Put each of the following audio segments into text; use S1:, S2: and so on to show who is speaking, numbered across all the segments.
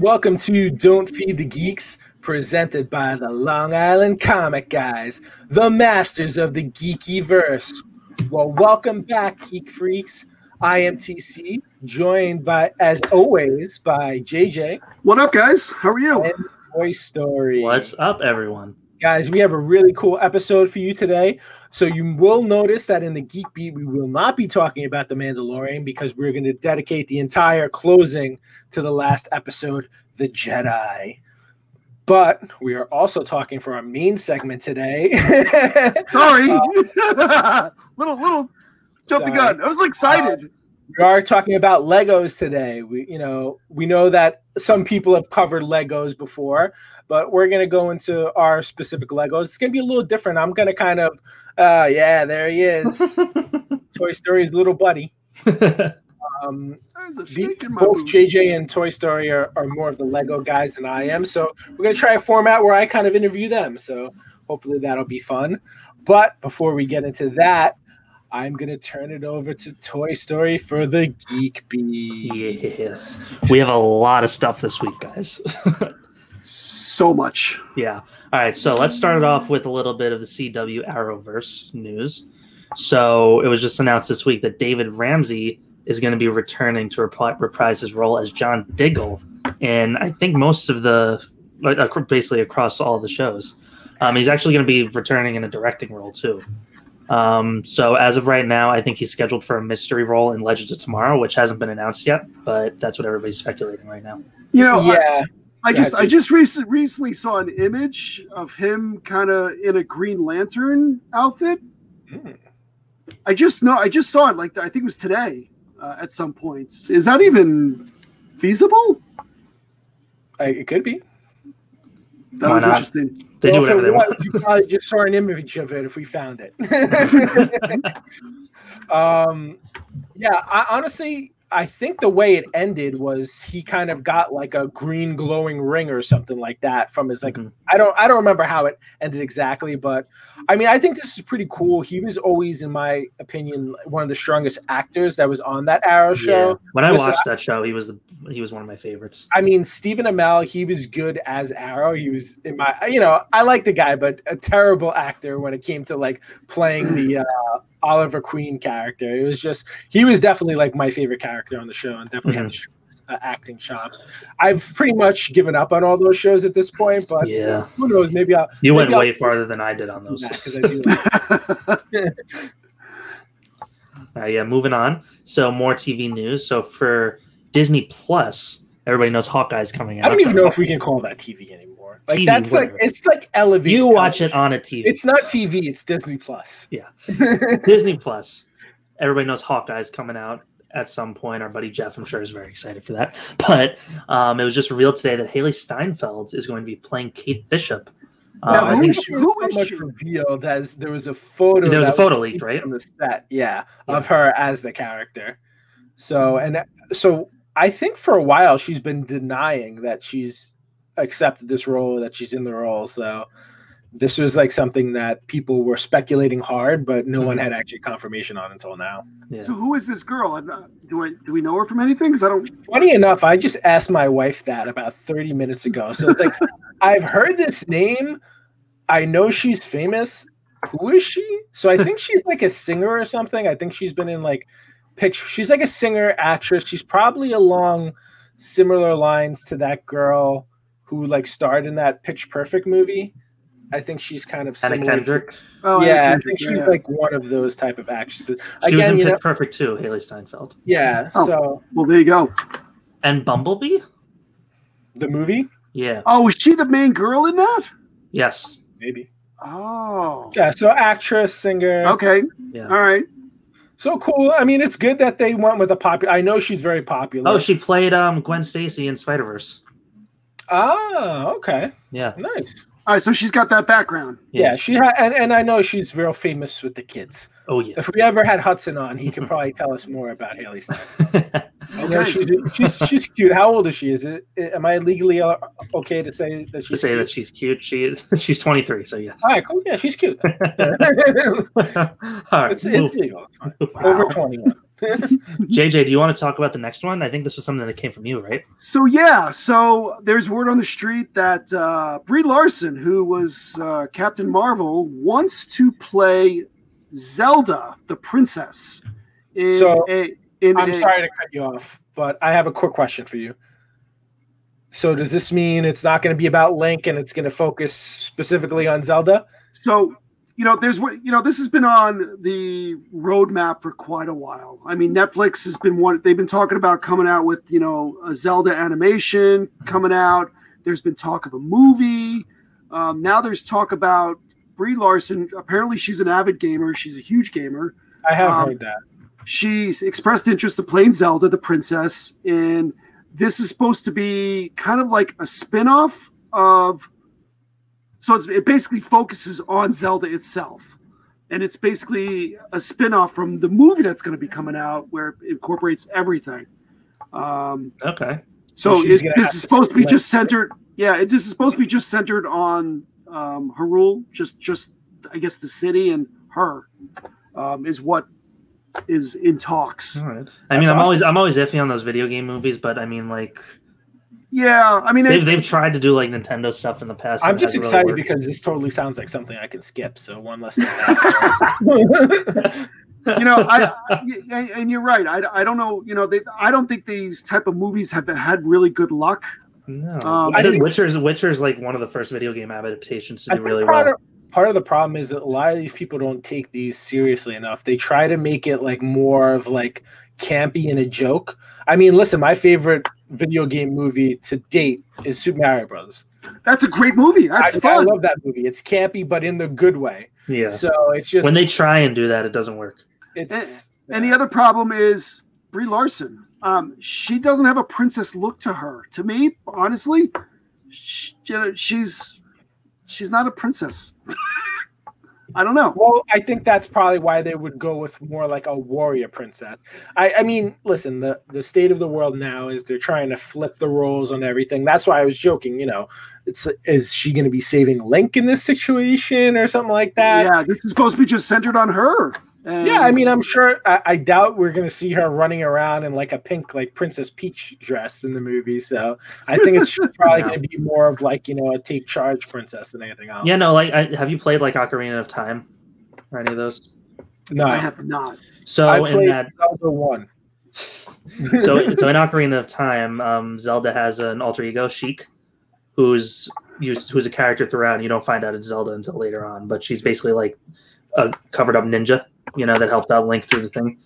S1: Hello and welcome to Don't Feed the Geeks, presented by the Long Island Comic Guys, the masters of the geeky verse. Well, welcome back, geek freaks. I am TC, joined by, as always, by JJ
S2: What up, guys? How are you?
S1: and Toy Story.
S3: What's up, everyone?
S1: Guys, we have a really cool episode for you today. So you will notice that in the Geek Beat, we will not be talking about the Mandalorian because we're going to dedicate the entire closing to the last episode, The Jedi. But we are also talking for our main segment today.
S2: Sorry.
S1: Uh,
S2: little little jump the gun. I was excited.
S1: We are talking about Legos today. We, you know, we know that some people have covered Legos before, but we're gonna go into our specific Legos. It's gonna be a little different. I'm gonna kind of, uh, yeah, there he is, Toy Story's little buddy. Um, the-
S2: snake in my
S1: both. JJ and Toy Story are, are more of the Lego guys than I am. So we're gonna try a format where I kind of interview them. So hopefully that'll be fun. But before we get into that, I'm gonna turn it over to Toy Story for the Geek Bee.
S3: yes, we have a lot of stuff this week, guys.
S2: so much.
S3: yeah. All right, so let's start it off with a little bit of the CW Arrowverse news. So it was just announced this week that David Ramsey is going to be returning to repri- reprise his role as John Diggle, and I think most of the, basically across all the shows. Um, he's actually going to be returning in a directing role too. Um, so as of right now, I think he's scheduled for a mystery role in Legends of Tomorrow, which hasn't been announced yet, but that's what everybody's speculating right now.
S2: You know, I,
S1: yeah,
S2: I just
S1: Yeah,
S2: I just recent, recently saw an image of him kind of in a Green Lantern outfit.
S1: Mm.
S2: I just know I just saw it like I think it was today uh, at some point. Is that even feasible?
S1: I- it could be.
S2: That
S3: Why
S2: was
S3: not?
S2: interesting.
S3: They
S1: Well,
S3: do whatever
S1: it
S3: they want.
S1: You probably just saw an image of it if we found it. um, yeah, I, honestly, I think the way it ended was he kind of got like a green glowing ring or something like that from his like.
S3: Mhm.
S1: I don't I don't remember how it ended exactly, but I mean I think this is pretty cool. He was always, in my opinion, one of the strongest actors that was on that Arrow show.
S3: Yeah. When I watched that show, he was the he was one of my favorites.
S1: I mean, Stephen Amell, he was good as Arrow. He was in my, you know, I like the guy, but a terrible actor when it came to like playing the uh, Oliver Queen character. It was just, he was definitely like my favorite character on the show and definitely had the strongest, uh, acting chops. I've pretty much given up on all those shows at this point, but
S3: Yeah,
S1: who knows? Maybe I'll.
S3: you went
S1: I'll
S3: way farther than I did on those.
S1: that 'cause like
S3: Uh, yeah, moving on. So more TV news. So for Disney Plus, everybody knows Hawkeye's coming out.
S1: I don't even know if we can call that TV anymore. Like
S3: TV,
S1: that's like it's like elevated.
S3: you watch
S1: television.
S3: it on a TV.
S1: It's not TV. It's Disney Plus.
S3: Yeah. Disney Plus. Everybody knows Hawkeye's coming out at some point. Our buddy Jeff, I'm sure, is very excited for that. But um, it was just revealed today that Hailee Steinfeld is going to be playing Kate Bishop. Uh,
S2: Now,
S3: I
S2: who
S3: think
S2: is she- who
S1: so much
S2: she?
S1: revealed as there was a photo.
S3: There was a photo leaked,
S1: leaked
S3: right?
S1: From the set, yeah, of her as the character. So and so, I think for a while she's been denying that she's accepted this role, that she's in the role. So this was like something that people were speculating hard, but no one
S3: Mhm.
S1: had actually confirmation on until now.
S3: yeah.
S2: So who is this girl? I'm do I do we know her from anything? Because I don't.
S1: Funny enough, I just asked my wife that about 30 minutes ago. So it's like I've heard this name. I know she's famous. Who is she? So I think she's like a singer or something. I think she's been in like picture. She's like a singer actress. She's probably along similar lines to that girl who like starred in that Pitch Perfect movie. I think she's kind of
S3: Anna
S1: similar. to-
S3: Kendrick.
S2: Oh,
S1: yeah, I think she's
S2: yeah.
S1: like one of those type of actresses.
S3: She was in
S1: you
S3: Pitch
S1: know,
S3: Perfect too, Hailee Steinfeld.
S1: yeah.
S2: Oh.
S1: So
S2: Well, there you go.
S3: And Bumblebee?
S1: the movie,
S3: Yeah.
S2: Oh, is she the main girl in that?
S3: Yes.
S1: maybe.
S2: Oh.
S1: Yeah. So actress, singer.
S2: Okay.
S3: Yeah.
S2: All right.
S1: So cool. I mean, it's good that they went with a popular. I know she's very popular.
S3: Oh, she played um Gwen Stacy in Spider Verse.
S1: Ah, okay,
S3: Yeah.
S1: nice.
S2: All right. So she's got that background.
S1: Yeah, she had, and, and I know she's real famous with the kids.
S3: Oh yeah.
S1: If we ever had Hudson on, he could probably tell us more about Hailee Stein. I know
S2: Okay.
S1: she's she's she's cute. How old is she? Is it? Am I legally uh, okay to say that
S3: to
S1: she's
S3: say
S1: cute?
S3: that she's cute. She is. she's 23, so yes.
S1: All right, cool. Yeah, she's cute.
S3: All right.
S1: it's, it's legal. It's.
S2: Wow.
S1: Over twenty-one.
S3: JJ, do you want to talk about the next one? I think this was something that came from you, right?
S2: So yeah, so there's word on the street that uh, Brie Larson, who was uh, Captain Marvel, wants to play Zelda, the princess. In
S1: So,
S2: a, in
S1: I'm
S2: a-
S1: sorry to cut you off, but I have a quick question for you. So does this mean it's not going to be about Link and it's going to focus specifically on Zelda?
S2: So, you know, there's what you know. This has been on the roadmap for quite a while. I mean, Netflix has been one. They've been talking about coming out with you know a Zelda animation coming out. There's been talk of a movie. Um, now there's talk about Brie Larson. Apparently, she's an avid gamer. She's a huge gamer.
S1: I have
S2: Um,
S1: heard that.
S2: She's expressed interest in playing Zelda, the princess, and this is supposed to be kind of like a spin-off of so it's, it basically focuses on Zelda itself. And it's basically a spin-off from the movie that's going to be coming out where it incorporates everything. Um,
S3: Okay.
S2: so
S1: So she's
S2: this is supposed to be
S1: split.
S2: just centered. Yeah, it, this is supposed to be just centered on um, Hyrule, just just I guess the city and her um, is what is in talks.
S3: All right. I
S1: That's
S3: mean, I'm
S1: awesome.
S3: always I'm always iffy on those video game movies, but I mean, like
S2: Yeah, I mean,
S3: they've
S2: it,
S3: they've tried to do like Nintendo stuff in the past.
S1: I'm just excited
S3: really
S1: because this totally sounds like something I can skip. So one less thing.
S2: you know, I, I- and you're right. I, I don't know. You know, they, I don't think these type of movies have had really good luck.
S3: no,
S2: Um,
S3: I
S1: I
S3: think
S1: think-
S3: Witcher's Witcher's like one of the first video game adaptations to do really
S1: part,
S3: well.
S1: of, part of the problem is that a lot of these people don't take these seriously enough. They try to make it like more of like campy and a joke. I mean, listen, my favorite video game movie to date is Super Mario Brothers.
S2: That's a great movie. That's
S1: I, I love that movie. It's campy, but in the good way.
S3: Yeah.
S1: So it's just
S3: when they try and do that, it doesn't work.
S1: it's
S2: And the other problem is Brie Larson. Um, she doesn't have a princess look to her. To me, honestly, she, you know, she's she's not a princess. I don't know.
S1: Well, I think that's probably why they would go with more like a warrior princess. I, I mean, listen, the the state of the world now is they're trying to flip the roles on everything. That's why I was joking. You know, it's is she going to be saving Link in this situation or something like that?
S2: yeah, this is supposed to be just centered on her. And-
S1: Yeah, I mean, I'm sure. I, I doubt we're going to see her running around in like a pink, like Princess Peach dress in the movie. So I think it's probably
S3: No.
S1: going to be more of like you know a take charge princess than anything else.
S3: Yeah, no, like I, have you played like Ocarina of Time or any of those?
S1: no.
S2: I have not.
S3: So
S1: I
S3: in
S1: played
S3: that
S1: Zelda one.
S3: so so in Ocarina of Time, um, Zelda has an alter ego, Sheik, who's who's a character throughout. And you don't find out it's Zelda until later on, but she's basically like a covered up ninja, you know, that helps out Link through the thing.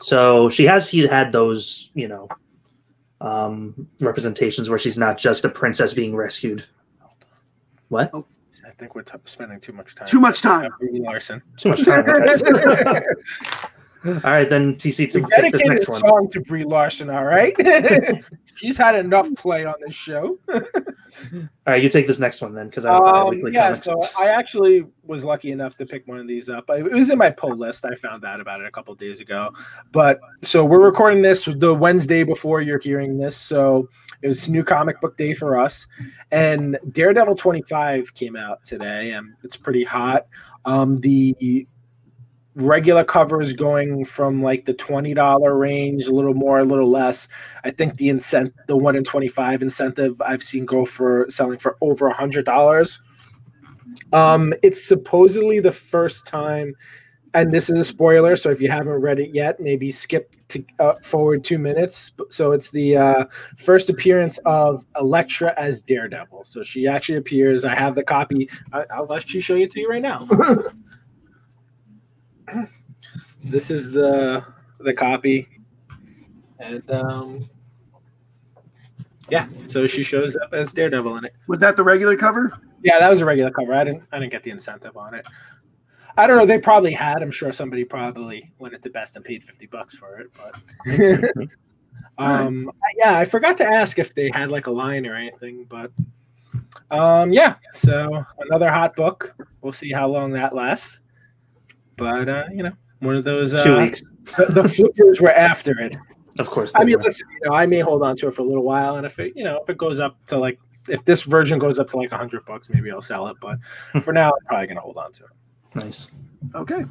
S3: So she has he had those, you know, um, representations where she's not just a princess being rescued. What?
S1: I think we're t- spending too much time.
S2: Too much time.
S1: Larson.
S3: Too much time. All right, then TC to take this next
S1: a
S3: one.
S1: song to Brie Larson. All right, she's had enough play on this show.
S3: All right, you take this next one then, because I
S1: Um,
S3: weekly
S1: yeah,
S3: comics.
S1: so I actually was lucky enough to pick one of these up. It was in my pull list. I found out about it a couple days ago. But so we're recording this the Wednesday before you're hearing this. So it was new comic book day for us. And Daredevil 25 came out today, and it's pretty hot. Um, the regular covers going from like the $20 range, a little more, a little less. I think the incentive, the one in 25 incentive I've seen go for selling for over a hundred dollars. Um, it's supposedly the first time, and this is a spoiler. So if you haven't read it yet, maybe skip to uh, forward two minutes. So it's the uh, first appearance of Elektra as Daredevil. So she actually appears. I have the copy. I, I'll let you show it to you right now. this is the the copy, and um, yeah. So she shows up as Daredevil in it.
S2: Was that the regular cover?
S1: Yeah, that was a regular cover. I didn't I didn't get the incentive on it. I don't know. They probably had. I'm sure somebody probably went at the best and paid fifty bucks for it. But um, yeah, I forgot to ask if they had like a line or anything. But um, yeah. So another hot book. We'll see how long that lasts. But uh, you know, one of those uh,
S3: Two weeks,
S1: The, the flippers were after it.
S3: of course.
S1: I
S3: they
S1: mean,
S3: were.
S1: listen, you know, I may hold on to it for a little while, and if it, you know, if it goes up to like, if this version goes up to like a hundred bucks, maybe I'll sell it. But for now, I'm probably gonna hold on to it.
S3: nice.
S2: Okay.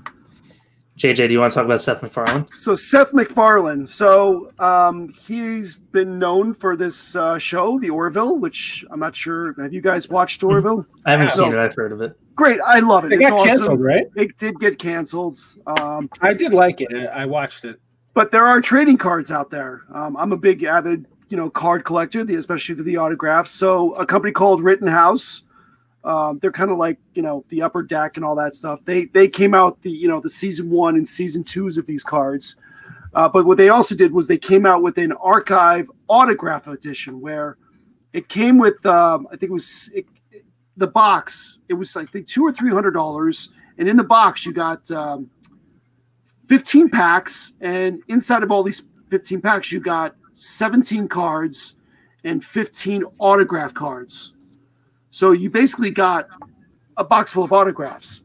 S3: JJ, do you want to talk about Seth MacFarlane?
S2: So Seth MacFarlane. So um, he's been known for this uh, show, The Orville, which I'm not sure. Have you guys watched
S3: Hmm.
S2: Orville?
S3: I haven't
S1: Yeah.
S3: seen it. I've heard of it.
S2: Great, I love it.
S1: It
S2: it's
S1: got
S2: awesome.
S1: canceled, right?
S2: It did get canceled. Um,
S1: I did like it. I watched it.
S2: but there are trading cards out there. Um, I'm a big avid, you know, card collector, the, especially for the autographs. So a company called Rittenhouse, um, they're kind of like you know the upper deck and all that stuff. They they came out the you know the season one and season twos of these cards. Uh, but what they also did was they came out with an archive autograph edition where it came with um, I think it was it, the box. It was I think two or three hundred dollars, and in the box you got um, 15 packs, and inside of all these 15 packs, you got 17 cards and 15 autograph cards. So you basically got a box full of autographs.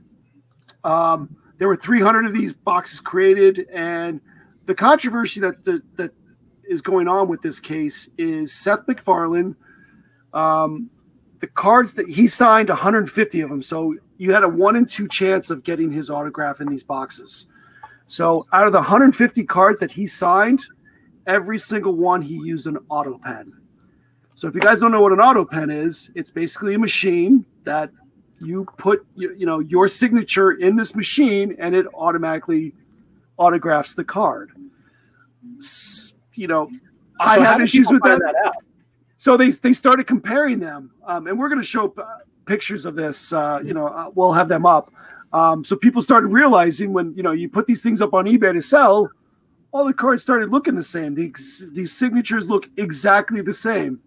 S2: Um, there were 300 of these boxes created, and the controversy that that, that is going on with this case is Seth MacFarlane. Um, the cards that he signed 150 of them, so you had a one in two chance of getting his autograph in these boxes. So out of the 150 cards that he signed, every single one he used an auto pen. So if you guys don't know what an auto pen is, it's basically a machine that you put you, you know your signature in this machine and it automatically autographs the card. You know, I
S1: So how
S2: have issues with that.
S1: that.
S2: So they they started comparing them, um, and we're going to show uh, pictures of this. Uh, you know, uh, we'll have them up. Um, so people started realizing when you know you put these things up on eBay to sell, all the cards started looking the same. These these signatures look exactly the same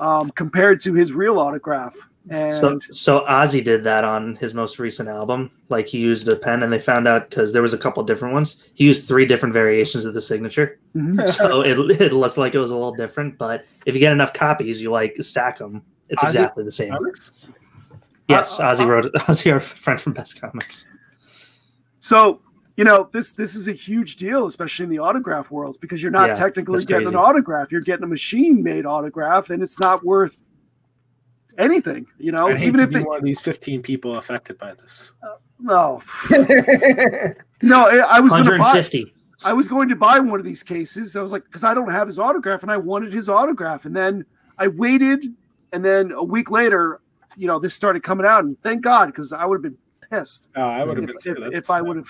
S2: um, compared to his real autograph. And
S3: So, so Ozzy did that on his most recent album. Like he used a pen, and they found out because there was a couple different ones. He used three different variations of the signature,
S2: Mhm.
S3: so it, it looked like it was a little different. But if you get enough copies, you like stack them. It's
S1: Ozzy
S3: exactly the same.
S1: Comics?
S3: Yes,
S2: Uh,
S3: Ozzy
S2: uh,
S3: wrote Ozzy, our friend from Best Comics.
S2: So you know this this is a huge deal, especially in the autograph world, because you're not
S3: Yeah,
S2: technically getting
S3: crazy.
S2: an autograph; you're getting a machine-made autograph, and it's not worth anything. You know, even if they
S1: one of these 15 people affected by this.
S2: Uh, no, no, I I was going to buy. I was going to buy one of these cases. I was like, because I don't have his autograph, and I wanted his autograph, and then I waited, and then a week later, you know, this started coming out, and thank God, because I would have been pissed.
S1: Oh, I would have
S2: if,
S1: been
S2: if, if I would have.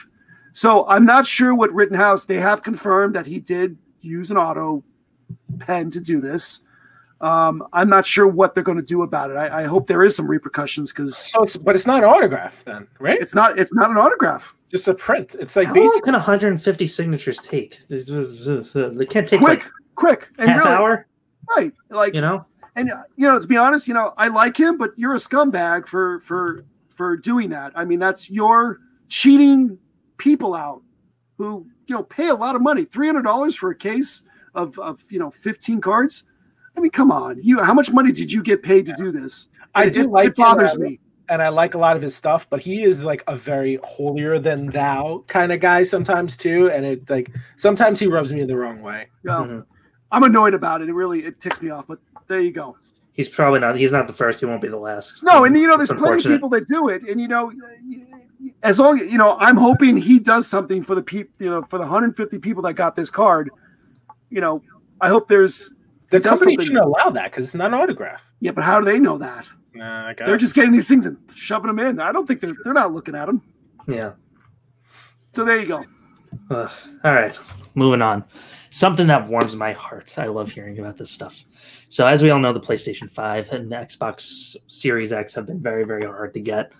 S2: So I'm not sure what Rittenhouse. They have confirmed that he did use an auto pen to do this. Um, I'm not sure what they're going to do about it. I, I hope there is some repercussions because
S1: So but it's not an autograph then, right?
S2: it's not it's not an autograph.
S1: just a print. It's like
S3: How long can 150 signatures take? They can't take
S2: Quick,
S3: like
S2: quick, and
S3: half
S2: really,
S3: hour.
S2: right? Like
S3: You know,
S2: and uh, you know to be honest you know i like him but you're a scumbag for for for doing that i mean that's your cheating people out who you know pay a lot of money $300 for a case of of you know 15 cards i mean come on you how much money did you get paid to do this
S1: I
S2: It-
S1: do
S2: it,
S1: like
S2: it bothers
S1: him,
S2: me
S1: and I like a lot of his stuff, but he is like a very holier than thou kind of guy sometimes too. And it like sometimes he rubs me the wrong way.
S2: You know,
S3: Mhm.
S2: i'm annoyed about it it really it ticks me off but there you go
S3: he's probably not. He's not the first. He won't be the last.
S2: No, and you know, there's plenty of people that do it, and you know, as long you know, I'm hoping he does something for the people, you know, for the 150 people that got this card. You know, I hope there's
S1: The
S2: does
S1: company
S2: something-
S1: shouldn't allow that because it's not an autograph.
S2: yeah, but how do they know that?
S1: Nah, I
S2: They're
S1: it.
S2: just getting these things and shoving them in. I don't think they're they're not looking at them.
S3: Yeah.
S2: So there you go.
S3: Ugh. All right, moving on. Something that warms my heart. I love hearing about this stuff. So, as we all know, the PlayStation 5 and the Xbox Series X have been very, very hard to get.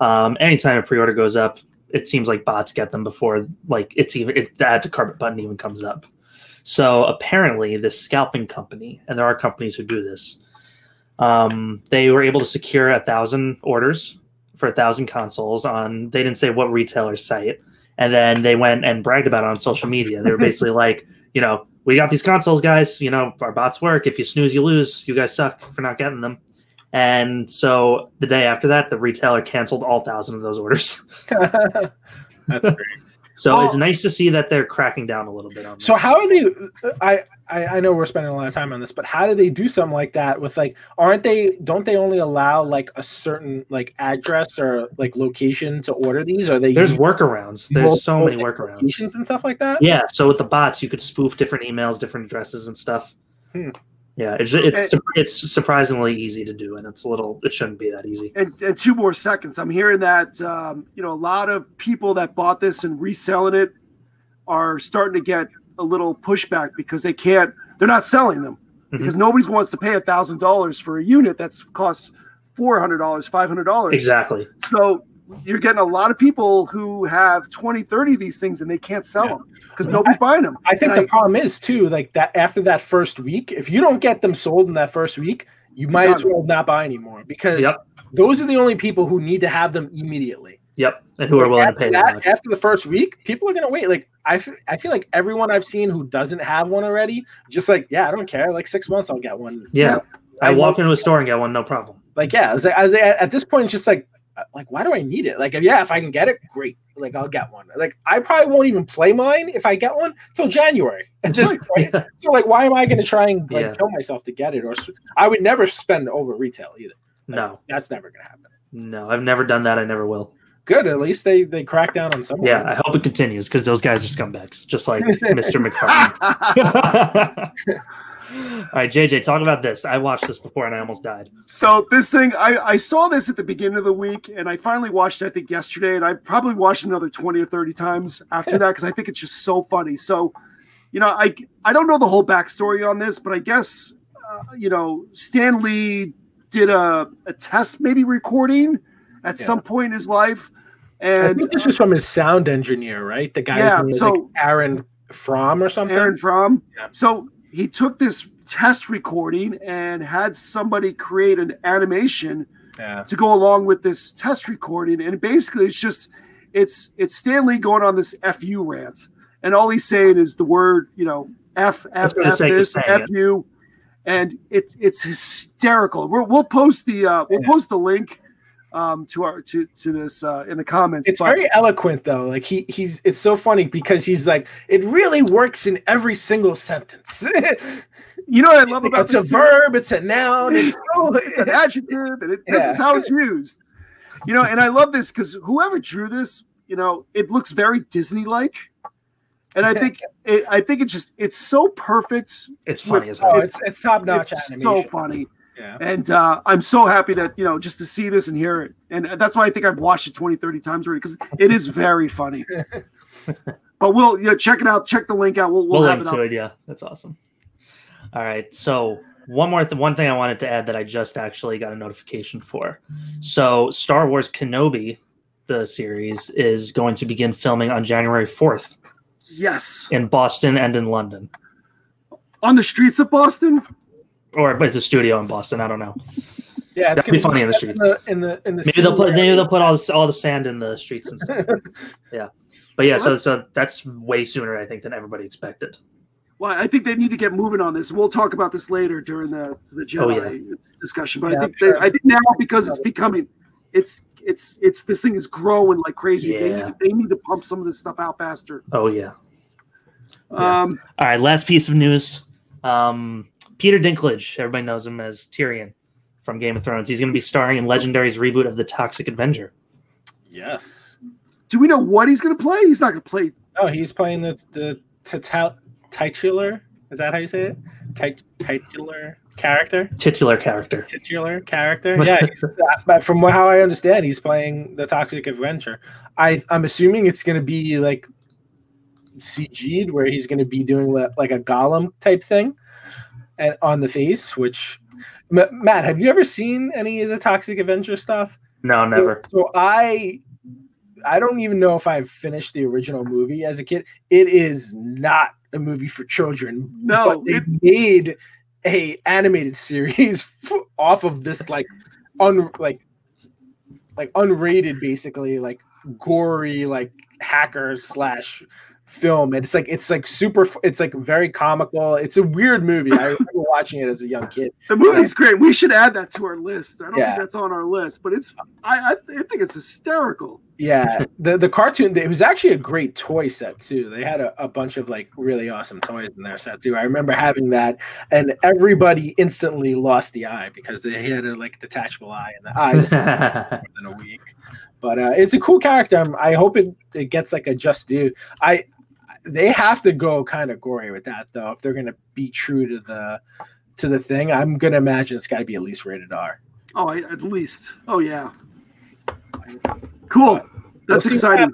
S3: Um, anytime a pre order goes up, it seems like bots get them before like it's even it, the add to cart button even comes up. So apparently, this scalping company, and there are companies who do this, um, they were able to secure a thousand orders for a thousand consoles on. They didn't say what retailer site, and then they went and bragged about it on social media. They were basically like, you know, we got these consoles, guys. You know, our bots work. If you snooze, you lose. You guys suck for not getting them. And so the day after that, the retailer canceled all thousand of those orders.
S1: That's great.
S3: So
S2: Well-
S3: it's nice to see that they're cracking down a little bit on this.
S1: So how are they? I I, I know we're spending a lot of time on this, but how do they do something like that with like aren't they don't they only allow like a certain like address or like location to order these? Are they
S3: There's workarounds. There's so many workarounds.
S1: and stuff like that?
S3: Yeah, so with the bots, you could spoof different emails, different addresses, and stuff.
S1: Hmm.
S3: Yeah, it's it's it's surprisingly easy to do, and it's a little. It shouldn't be that easy.
S2: And, and two more seconds. I'm hearing that um, you know a lot of people that bought this and reselling it are starting to get a little pushback because they can't. They're not selling them
S3: Mhm.
S2: because nobody wants to pay a thousand dollars for a unit that's costs four hundred dollars, five hundred dollars.
S3: Exactly.
S2: So you're getting a lot of people who have 20, 30 of these things and they can't sell
S1: Yeah.
S2: them because nobody's buying them.
S1: I think
S2: And
S1: the problem is too, like that after that first week, if you don't get them sold in that first week, you might as well not buy anymore because
S3: Yep.
S1: those are the only people who need to have them immediately.
S3: Yep. And who are willing to pay
S1: that,
S3: that much?
S1: after the first week, people are gonna wait. Like I, f- I feel like everyone I've seen who doesn't have one already, just like yeah, I don't care. Like six months, I'll get one.
S3: Yeah. I
S1: I
S3: walk into a store and get one, no problem.
S1: Like yeah, it's like, as at this point, it's just like Uh, like why do I need it? Like yeah, if I can get it, great. Like I'll get one. Like I probably won't even play mine if I get one till January. At this point, so like why am I going to try and like
S3: Yeah.
S1: kill myself to get it? Or i would never spend over retail either. Like,
S3: No,
S1: that's never going to happen.
S3: no, I've never done that. I never will.
S1: Good. At least they they crack down on someone.
S3: Yeah, I hope it continues because those guys are scumbags, just like Mr. MacFarlane. All right, JJ, talk about this. I watched this before and I almost died.
S2: So this thing, I, I saw this at the beginning of the week, and I finally watched it. I think yesterday, and I probably watched another twenty or thirty times after that because I think it's just so funny. So, you know, I I don't know the whole backstory on this, but I guess uh, you know Stan Lee did a, a test maybe recording at
S1: Yeah.
S2: some point in his life, And
S1: I
S2: and
S1: think this is from his sound engineer, right? The guy
S2: Yeah,
S1: who
S2: so-
S1: like Aaron Fromm or something.
S2: Aaron Fromm.
S1: Yeah.
S2: So he took this test recording and had somebody create an animation
S1: yeah.
S2: to go along with this test recording. And basically it's just it's it's Stan Lee going on this fu rant. And all he's saying is the word you know f f f this f you and it's it's hysterical. We're, we'll post the uh we'll
S1: Yeah.
S2: post the link um to our to to this uh in the comments
S1: It's
S2: but
S1: very eloquent though. Like he he's it's so funny because he's like it really works in every single sentence.
S2: you know what i love about
S1: it's a
S2: too?
S1: verb, it's a noun, it's so
S2: it's an adjective and it, this is how it's used you know and i love this because whoever drew this you know it looks very disney like and i think it, i think it just it's so perfect
S3: It's funny as hell.
S1: it's it's top notch
S2: it's
S1: animation.
S2: so funny
S1: Yeah.
S2: and uh, i'm so happy that you know just to see this and hear it. And that's why i think i've watched it 20 30 times already because it is very funny. But we'll yeah check it out. Check the link out. We'll, we'll,
S3: We'll
S2: have
S3: link
S2: it
S3: to it. Yeah, that's awesome. All right, so one more th- one thing I wanted to add that I just actually got a notification for. So Star Wars Kenobi, the series, is going to begin filming on January fourth
S2: yes.
S3: in Boston and in London,
S2: on the streets of boston
S3: or but it's a studio in Boston. I don't know.
S1: Yeah, it's
S3: That'd be
S1: gonna
S3: funny in the
S1: in
S3: streets.
S1: the in the in the
S3: Maybe they'll put maybe they'll put all this, all the sand in the streets and stuff. yeah, but yeah, so so that's way sooner I think than everybody expected.
S2: Well, I think they need to get moving on this. We'll talk about this later during the the
S3: Oh,
S2: Jedi discussion. But
S1: Yeah,
S2: I think
S1: sure.
S2: they, I think now because it's becoming, it's it's it's this thing is growing like crazy. They,
S3: Yeah.
S2: need, they need to pump some of this stuff out faster.
S3: Oh yeah. Yeah.
S2: Um,
S3: All right, last piece of news. Um, Peter Dinklage, everybody knows him as Tyrion from Game of Thrones. He's going to be starring in Legendary's reboot of The Toxic Avenger.
S1: Yes.
S2: do we know what he's going to play? He's not going to play.
S1: Oh, he's playing the the titul- titular. Is that how you say it? Tit- titular character.
S3: Titular character.
S1: Titular character. Yeah, but from how I understand, he's playing the Toxic Avenger. I I'm assuming it's going to be like CG'd, where he's going to be doing li- like a golem type thing, and on the face. Which, M- Matt, have you ever seen any of the Toxic Avenger stuff?
S3: No, never.
S1: So I I don't even know if I've finished the original movie as a kid. It is not a movie for children.
S2: No,
S1: but they
S2: it-
S1: made a animated series off of this like un like like unrated basically like gory like hacker slash film and it's like it's like super it's like very comical it's a weird movie i remember watching it as a young kid.
S2: The movie's great. We should add that to our list. I don't
S1: Yeah.
S2: think that's on our list, but it's I I, th- I think it's hysterical.
S1: Yeah, the the cartoon it was actually a great toy set too. They had a, a bunch of like really awesome toys in their set too. I remember having that, and everybody instantly lost the eye because they had a like detachable eye, and the eye was more than a week. But uh, it's a cool character. I'm, I hope it, it gets like a just due. I they have to go kind of gory with that though if they're gonna be true to the to the thing. I'm gonna imagine it's got to be at least rated R.
S2: Oh, at least. Oh yeah. Cool.
S1: We'll
S2: That's exciting.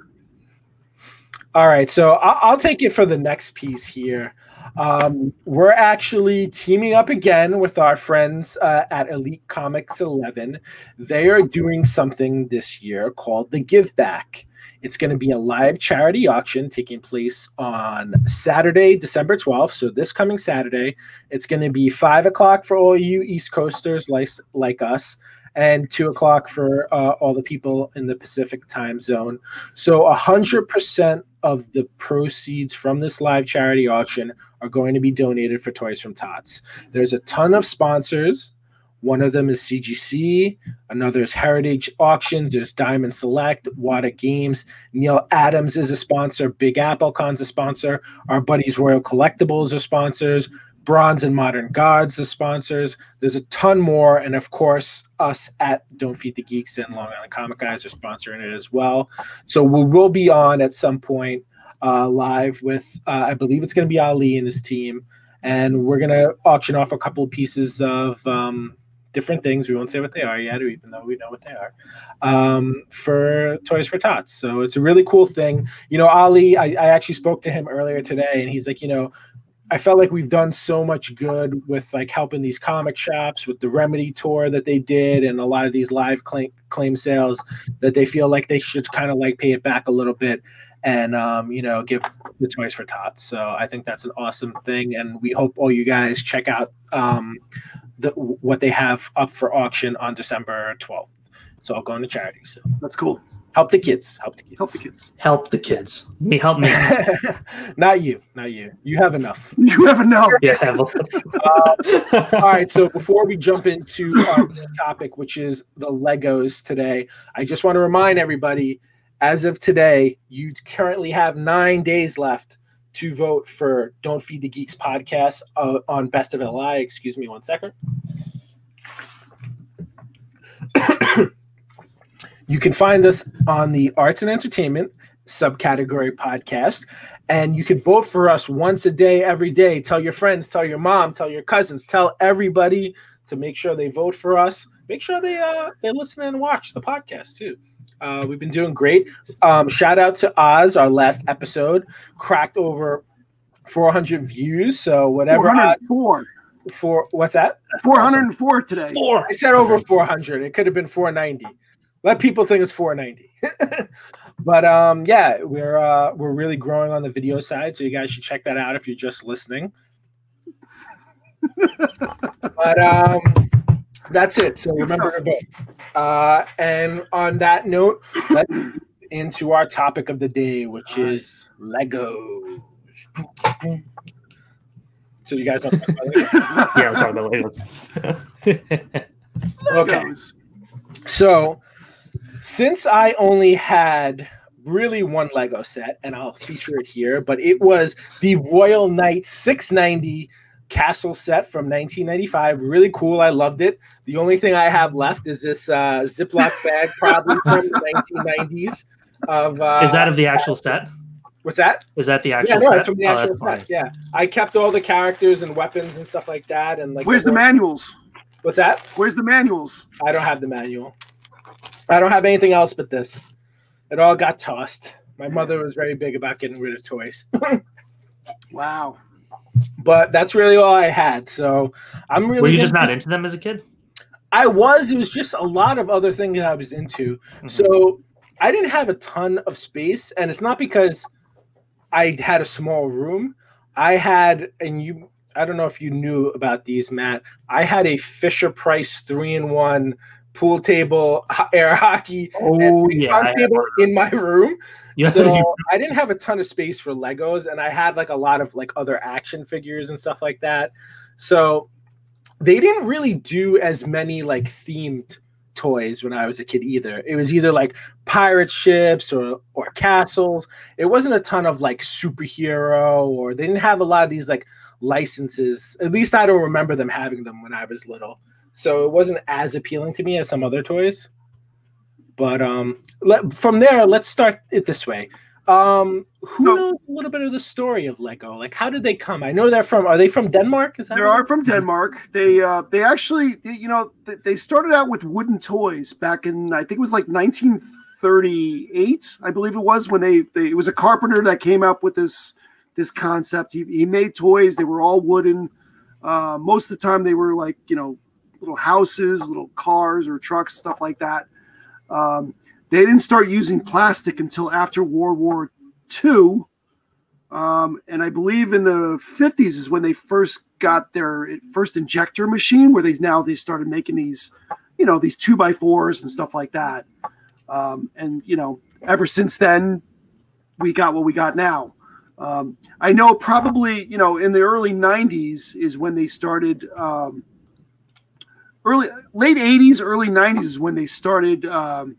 S1: All right, so I'll, I'll take it for the next piece here. Um, we're actually teaming up again with our friends uh, at Elite Comics 11. They are doing something this year called the Give Back. It's going to be a live charity auction taking place on Saturday, December 12th. So, this coming Saturday, it's going to be five o'clock for all you East Coasters like, like us, and two o'clock for uh, all the people in the Pacific time zone. So, a 100% of the proceeds from this live charity auction are going to be donated for Toys from Tots. There's a ton of sponsors. One of them is CGC, another is Heritage Auctions, there's Diamond Select, Wada Games, Neal Adams is a sponsor, Big Apple Con's a sponsor, our buddies Royal Collectibles are sponsors, Bronze and Modern Gods are sponsors. There's a ton more, and of course, us at Don't Feed the Geeks and Long Island Comic Guys are sponsoring it as well. So we will be on at some point uh, live with, uh, I believe it's going to be Ali and his team, and we're going to auction off a couple of pieces of um, different things. We won't say what they are yet, even though we know what they are, um, for Toys for Tots. So it's a really cool thing. You know, Ali, I, I actually spoke to him earlier today, and he's like, you know, I felt like we've done so much good with like helping these comic shops with the Remedy tour that they did and a lot of these live claim claim sales that they feel like they should kind of like pay it back a little bit and um, you know give the toys for tots. So I think that's an awesome thing, and we hope all you guys check out um, the, what they have up for auction on December twelfth. It's all going to charity. So
S2: That's cool.
S1: help the kids. Help the kids.
S2: Help the kids.
S3: help the kids. Me help me.
S1: not you. Not you. You have enough.
S2: You have enough.
S3: Yeah. have-
S1: All right. So before we jump into our topic, which is the Legos today, I just want to remind everybody as of today, you currently have nine days left to vote for Don't Feed the Geeks podcast uh, on Best of LI. Excuse me one second. you can find us on the Arts and Entertainment subcategory podcast and you can vote for us once a day every day tell your friends tell your mom tell your cousins tell everybody to make sure they vote for us make sure they uh they listen and watch the podcast too uh, we've been doing great um, shout out to oz our last episode cracked over 400 views so whatever Oz-
S2: 404.
S1: for what's that
S2: 404 today.
S3: Four.
S1: I said over 400. It could have been 490. Let people think it's 490. but um, yeah, we're uh, we're really growing on the video side, so you guys should check that out if you're just listening. but um, that's it. So remember to vote. Uh, and on that note, let's get into our topic of the day, which is Legos. So you guys want to talk about Legos?
S3: Yeah, we're talking about Legos.
S1: Okay. So, since I only had really one Lego set, and I'll feature it here, but it was the Royal Knight 690 castle set from 1995. Really cool. I loved it. The only thing I have left is this uh, Ziploc bag, probably from the 1990s. Of uh,
S3: Is that of the actual set?
S1: what's that?
S3: Is that the
S1: Yeah,
S3: actual
S1: no,
S3: set?
S1: it's from the
S3: Oh,
S1: actual
S3: that's fine.
S1: set. Yeah, I kept all the characters and weapons and stuff like that. And like,
S2: Where's the manuals?
S1: What's that?
S2: Where's the manuals?
S1: I don't have the manual. I don't have anything else but this. It all got tossed. My mother was very big about getting rid of toys.
S2: Wow.
S1: But that's really all I had. So I'm really
S3: Were you just not into them as a kid?
S1: I was. It was just a lot of other things that I was into.
S3: Mm-hmm.
S1: So I didn't have a ton of space, and it's not because I had a small room. I had, and you, I don't know if you knew about these, Matt. I had a Fisher Price three in one pool table, air hockey,
S3: Oh
S1: and
S3: yeah,
S1: table in my room.
S3: yeah.
S1: So I didn't have a ton of space for Legos, and I had like a lot of like other action figures and stuff like that. So they didn't really do as many like themed toys when I was a kid either. It was either like pirate ships or or castles. It wasn't a ton of like superhero or they didn't have a lot of these like licenses. At least I don't remember them having them when I was little. So it wasn't as appealing to me as some other toys. But um let, from there, let's start it this way. Um, who
S2: So-
S1: knows a little bit of the story of Lego? Like, how did they come? I know they're from. Are they from Denmark? Is that
S2: They are from Denmark. They uh, they actually you know they, they started out with wooden toys back in I think it was like 1938 I believe it was when they, they it was a carpenter that came up with this this concept. He, he made toys. They were all wooden. Uh, most of the time they were like you know little houses, little cars or trucks, stuff like that. Um, they didn't start using plastic until after World War II. Um, and I believe in the 50s is when they first got their first injector machine, where they now they started making these, you know, these two by fours and stuff like that. Um, and you know, ever since then, we got what we got now. Um, I know probably you know in the early 90s is when they started. Um, early late 80s, early 90s is when they started um,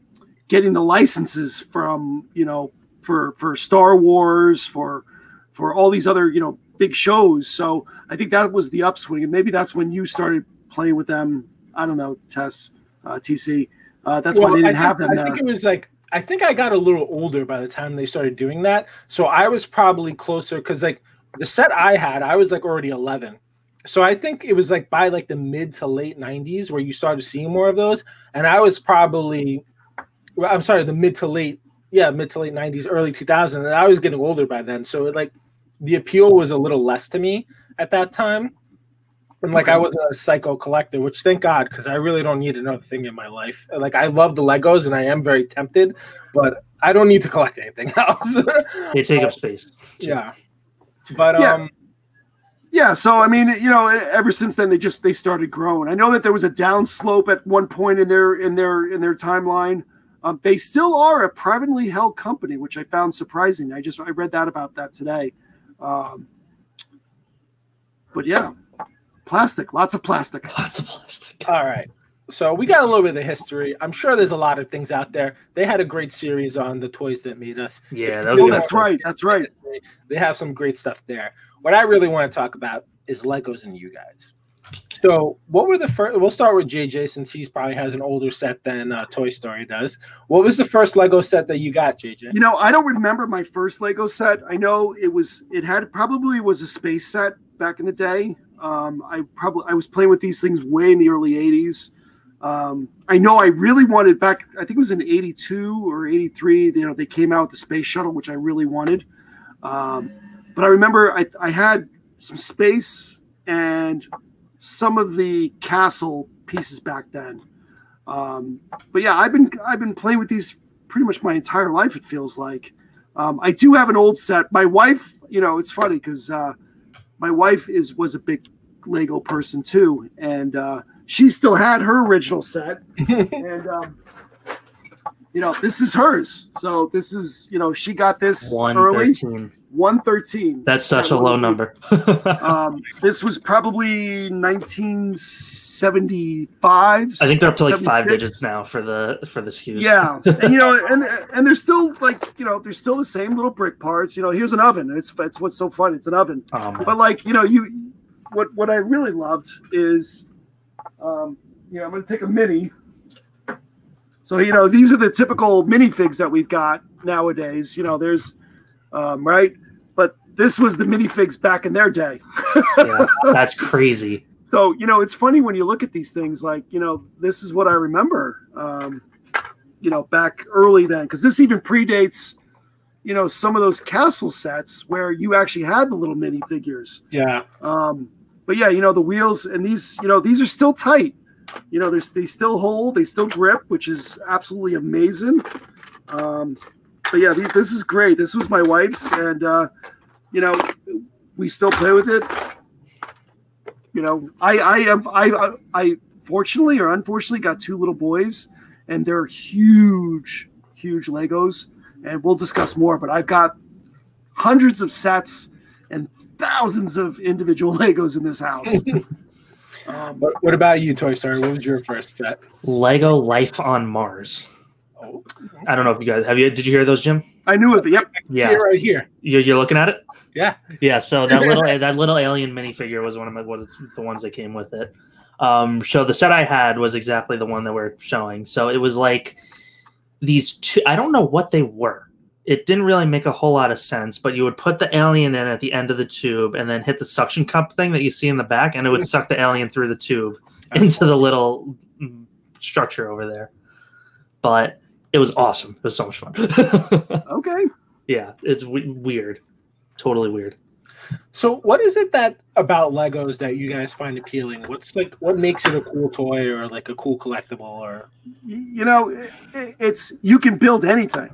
S2: getting the licenses from you know for for Star Wars for for all these other you know big shows. So I think that was the upswing, and maybe that's when you started playing with them. I don't know, Tess, uh, TC. Uh, that's why they didn't
S1: I
S2: have them
S1: I
S2: there.
S1: think it was like I think I got a little older by the time they started doing that. So I was probably closer because like the set I had, I was like already 11. So I think it was like by like the mid to late 90s where you started seeing more of those. And I was probably, I'm sorry, the mid to late, yeah, mid to late 90s, early 2000s. And I was getting older by then. So it, like the appeal was a little less to me at that time. And like I
S2: Okay.
S1: was a psycho collector, which thank God, because I really don't need another thing in my life. Like I love the Legos and I am very tempted, but I don't need to collect anything else.
S3: They take up space.
S1: yeah. But
S2: Yeah.
S1: um
S2: Yeah, so I mean, you know, ever since then they just they started growing. I know that there was a downslope at one point in their in their in their timeline. Um, they still are a privately held company, which I found surprising. I just I read that about that today. Um, but yeah, plastic, lots of plastic.
S3: Lots of plastic.
S1: all right. So we got a little bit of the history. I'm sure there's a lot of things out there. They had a great series on the toys that made us.
S3: Yeah, that was
S2: Oh, that's right. That's right.
S1: They have some great stuff there. What I really want to talk about is Legos and you guys. So, what were the first? We'll start with JJ since he probably has an older set than uh, Toy Story does. What was the first Lego set that you got, JJ?
S2: You know, I don't remember my first Lego set. I know it was it had probably was a space set back in the day. Um, I probably I was playing with these things way in the early '80s. Um, I know I really wanted back. I think it was in '82 or '83. You know, they came out with the space shuttle, which I really wanted. Um, but I remember I, I had some space and some of the castle pieces back then. Um, but yeah, I've been I've been playing with these pretty much my entire life. It feels like. Um, I do have an old set. My wife, you know, it's funny because uh, my wife is was a big Lego person too, and uh, she still had her original set. and um, you know, this is hers. So this is you know she got this early
S3: thirteen.
S2: one thirteen.
S3: That's such a low number.
S2: Um, this was probably 1975.
S3: I think they're up to like five digits now for the for the SKUs.
S2: Yeah, and you know, and and they're still like you know, they're still the same little brick parts. You know, here's an oven, it's it's what's so fun. It's an oven,
S3: Um,
S2: but like you know, you what what I really loved is, um, you know, I'm gonna take a mini. So you know, these are the typical minifigs that we've got nowadays. You know, there's um, right, this was the minifigs back in their day.
S3: yeah, that's crazy.
S2: So you know, it's funny when you look at these things. Like you know, this is what I remember. Um, you know, back early then, because this even predates. You know, some of those castle sets where you actually had the little mini figures.
S1: Yeah.
S2: Um, but yeah, you know, the wheels and these, you know, these are still tight. You know, there's they still hold, they still grip, which is absolutely amazing. Um, but yeah, th- this is great. This was my wife's, and uh, you know, we still play with it. You know, I I am I I, I fortunately or unfortunately got two little boys, and they're huge, huge Legos, and we'll discuss more. But I've got hundreds of sets and thousands of individual Legos in this house. Um,
S1: What, what about you, Toy Story? What was your first set?
S3: Lego Life on Mars.
S1: Oh,
S3: I don't know if you guys have you. Did you hear those, Jim?
S2: I knew it. Yep.
S3: Yeah,
S1: See it right here.
S3: you're, you're looking at it.
S1: Yeah.
S3: Yeah, so that little that little alien minifigure was one of my was the ones that came with it. Um, so the set I had was exactly the one that we're showing. So it was like these two. I don't know what they were. It didn't really make a whole lot of sense, but you would put the alien in at the end of the tube and then hit the suction cup thing that you see in the back, and it would suck the alien through the tube into the little structure over there. But it was awesome. It was so much fun.
S2: Okay.
S3: yeah, it's w- weird, totally weird.
S1: So, what is it that about Legos that you guys find appealing? What's like what makes it a cool toy or like a cool collectible? Or
S2: You know, i- it's you can build anything.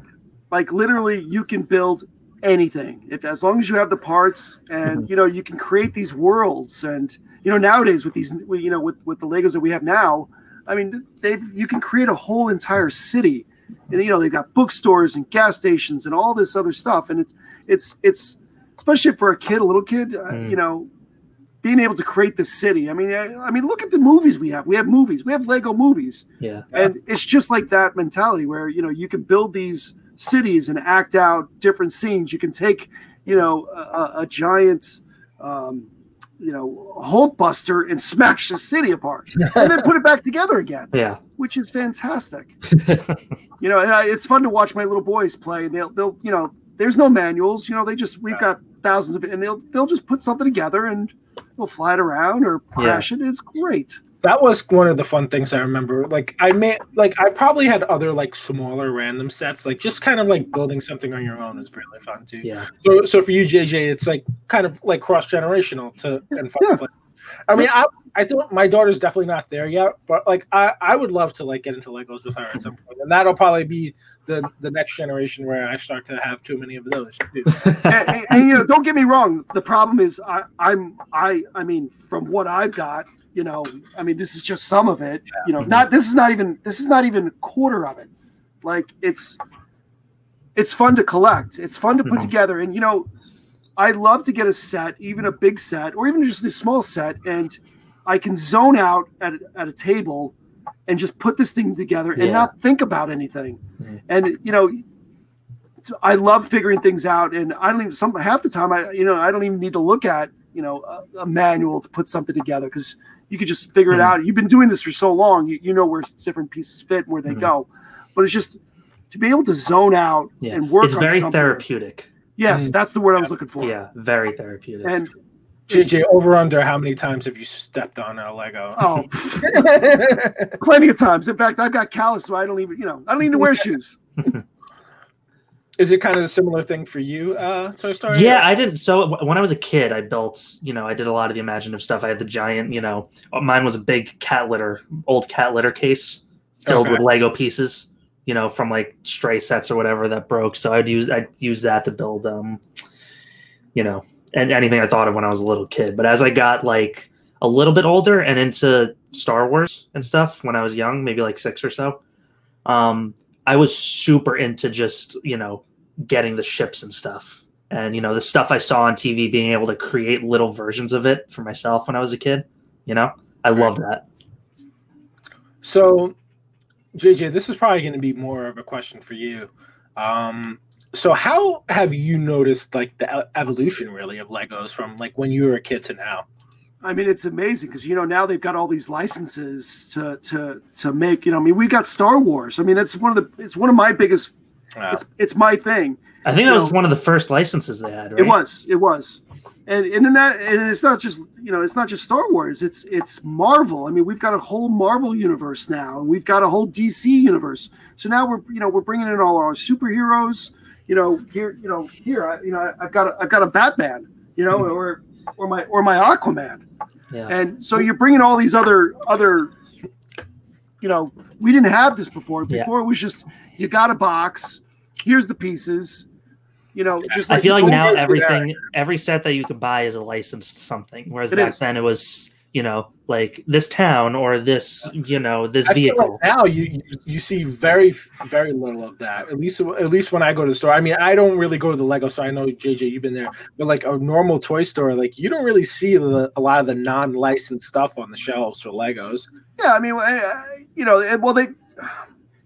S2: Like literally, you can build anything if as long as you have the parts and mm-hmm. you know you can create these worlds and you know nowadays with these you know with with the Legos that we have now, I mean they've you can create a whole entire city. And you know they've got bookstores and gas stations and all this other stuff and it's it's it's especially for a kid, a little kid, uh,
S3: Mm.
S2: you know, being able to create the city. I mean, I, I mean, look at the movies we have. We have movies. We have Lego movies
S3: Yeah.
S2: and it's just like that mentality where you know you can build these cities and act out different scenes you can take you know a, a- a giant um, you know hulk buster and smash the city apart and then put it back together again
S3: Yeah.
S2: Which is fantastic you know and I, it's fun to watch my little boys play they'll they'll you know there's no manuals you know they just we've got thousands of it and they'll they'll just put something together and they'll fly it around or crash it it's great
S1: that was one of the fun things I remember. Like I made like I probably had other like smaller random sets. Like just kind of like building something on your own is really fun too.
S3: Yeah.
S1: So, so for you, JJ, it's like kind of like cross generational to and fun
S2: Yeah.
S1: to play. I mean, I I don't. My daughter's definitely not there yet, but like I I would love to like get into Legos with her at some point, and that'll probably be the the next generation where I start to have too many of those.
S2: and, and- and, you know, don't get me wrong. The problem is, I, I'm, I, I mean, from what I've got, you know, I mean, this is just some of it. You know, not this is not even this is not even a quarter of it. Like it's, it's fun to collect. It's fun to put
S3: Mhm.
S2: together, and you know, I love to get a set, even a big set, or even just a small set, and I can zone out at at a table and just put this thing together and
S3: Yeah.
S2: not think about anything.
S3: Mhm.
S2: And you know, I love figuring things out, and I don't even some half the time I you know I don't even need to look at you know a, a manual to put something together because you could just figure it
S3: Mhm.
S2: out. You've been doing this for so long, you, you know where different pieces fit and where they
S3: Mhm.
S2: go. But it's just to be able to zone out
S3: Yeah.
S2: and work
S3: It's very
S2: something.
S3: therapeutic.
S2: Yes, that's the word I was looking for.
S3: Yeah. Very therapeutic.
S2: And
S1: JJ, over under how many times have you stepped on a Lego?
S2: oh, plenty of times. In fact, I've got callus, so I don't even you know I don't even wear shoes.
S1: Is it kind of a similar thing for you, uh, Toy Story?
S3: Yeah, I didn't. So w- when I was a kid, I built, you know, I did a lot of the imaginative stuff. I had the giant, you know, uh, mine was a big cat litter, old cat litter case filled
S1: Okay.
S3: with Lego pieces, you know, from like stray sets or whatever that broke. So I'd use I'd use that to build, um, you know, and anything I thought of when I was a little kid. But as I got like a little bit older and into Star Wars and stuff when I was young, maybe like six or so, um, I was super into just you know getting the ships and stuff. And you know the stuff I saw on TV, being able to create little versions of it for myself when I was a kid. You know, I love that.
S1: So, JJ, this is probably going to be more of a question for you. Um, so, how have you noticed like the evolution really of Legos from like when you were a kid to now?
S2: I mean, it's amazing because you know now they've got all these licenses to to to make. You know, I mean, we got Star Wars. I mean, that's one of the it's one of my biggest. It's it's my thing.
S3: I think that
S2: You
S3: was
S2: know,
S3: one of the first licenses they had. Right?
S2: It was it was, and and in that and it's not just you know it's not just Star Wars. It's it's Marvel. I mean, we've got a whole Marvel universe now, and we've got a whole DC universe. So now we're you know we're bringing in all our superheroes. You know here you know here I, you know I've got a, I've got a Batman. You know mm-hmm. or or my or my Aquaman.
S3: Yeah.
S2: And so you're bringing all these other other, you know, we didn't have this before.
S3: Yeah.
S2: Before it was just you got a box, here's the pieces, you know, just like
S3: I feel like now everything, every set that you could buy is a licensed something. Whereas
S2: It
S3: back
S2: is.
S3: then it was you know, like this town or this, you know, this
S1: I feel
S3: vehicle.
S1: like now you you- you see very very little of that. At least at least when I go to the store. I mean, I don't really go to the Lego store. I know JJ, you've been there, but like a normal toy store, like you don't really see the, a lot of the non-licensed stuff on the shelves for Legos.
S2: Yeah, I mean, uh, you know, well, they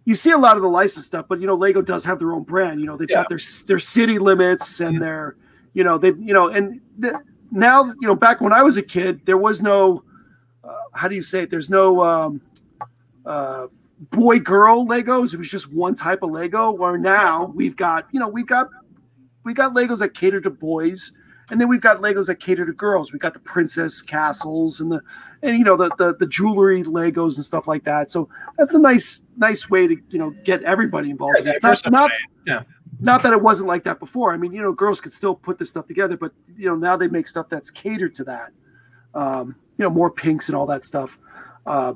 S2: you see a lot of the licensed stuff, but you know, Lego does have their own brand. You know, they've
S1: Yeah.
S2: got their their city limits and their, you know, they, you know, and the, now, you know, back when I was a kid, there was no, uh, how do you say it? There's no um, uh, boy girl Legos. It was just one type of Lego. Where now we've got, you know, we've got we got Legos that cater to boys, and then we've got Legos that cater to girls. We've got the princess castles and the and you know the, the the jewelry Legos and stuff like that. So that's a nice nice way to you know get everybody involved.
S1: Yeah.
S2: Not, not,
S1: yeah.
S2: not that it wasn't like that before. I mean, you know, girls could still put this stuff together, but you know now they make stuff that's catered to that. Um, you know, more pinks and all that stuff. Uh,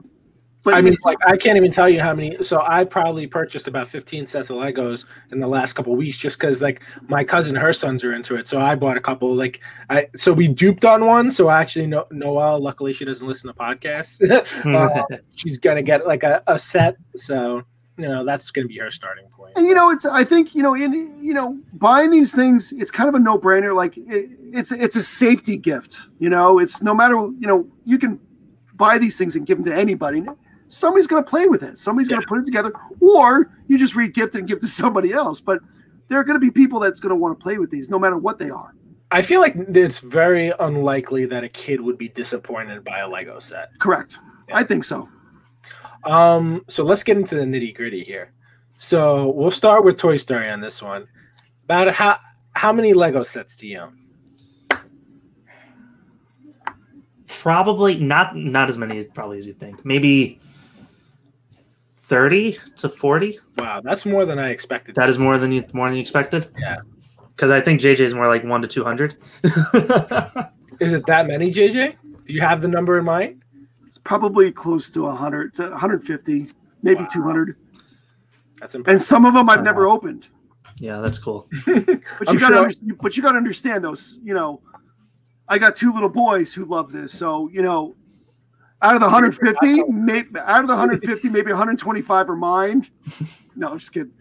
S2: but
S1: I mean, like I can't even tell you how many. So I probably purchased about 15 sets of Legos in the last couple of weeks, just because like my cousin, her sons are into it. So I bought a couple. Like I, so we duped on one. So actually, no, Noelle, luckily she doesn't listen to podcasts. uh, she's gonna get like a, a set. So you know that's gonna be her starting point.
S2: And you know, it's I think you know in you know buying these things, it's kind of a no brainer. Like it, it's it's a safety gift. You know, it's no matter you know you can buy these things and give them to anybody. Somebody's going to play with it. Somebody's going to put it together, or you just re-gift it and give to somebody else. But there are going to be people that's going to want to play with these, no matter what they are.
S1: I feel like it's very unlikely that a kid would be disappointed by a Lego set.
S2: Correct. I think so.
S1: Um, so let's get into the nitty gritty here. So we'll start with Toy Story on this one. About how how many Lego sets do you own?
S3: probably not not as many as probably as you think. Maybe 30 to 40.
S1: Wow, that's more than I expected.
S3: That is more than you more than you expected.
S1: Yeah.
S3: Because I think JJ is more like one to 200.
S1: Is it that many, JJ? Do you have the number in mind?
S2: It's probably close to 100 to 150, maybe
S1: Wow.
S2: 200.
S1: That's
S2: And some of them I've
S3: Wow.
S2: never opened.
S3: yeah, that's cool.
S2: But you
S1: I'm
S2: gotta,
S1: sure-
S2: but you gotta understand those. You know, I got two little boys who love this. So you know, out of the 150, maybe out of the 150, maybe 125 are mine. No, I'm just kidding.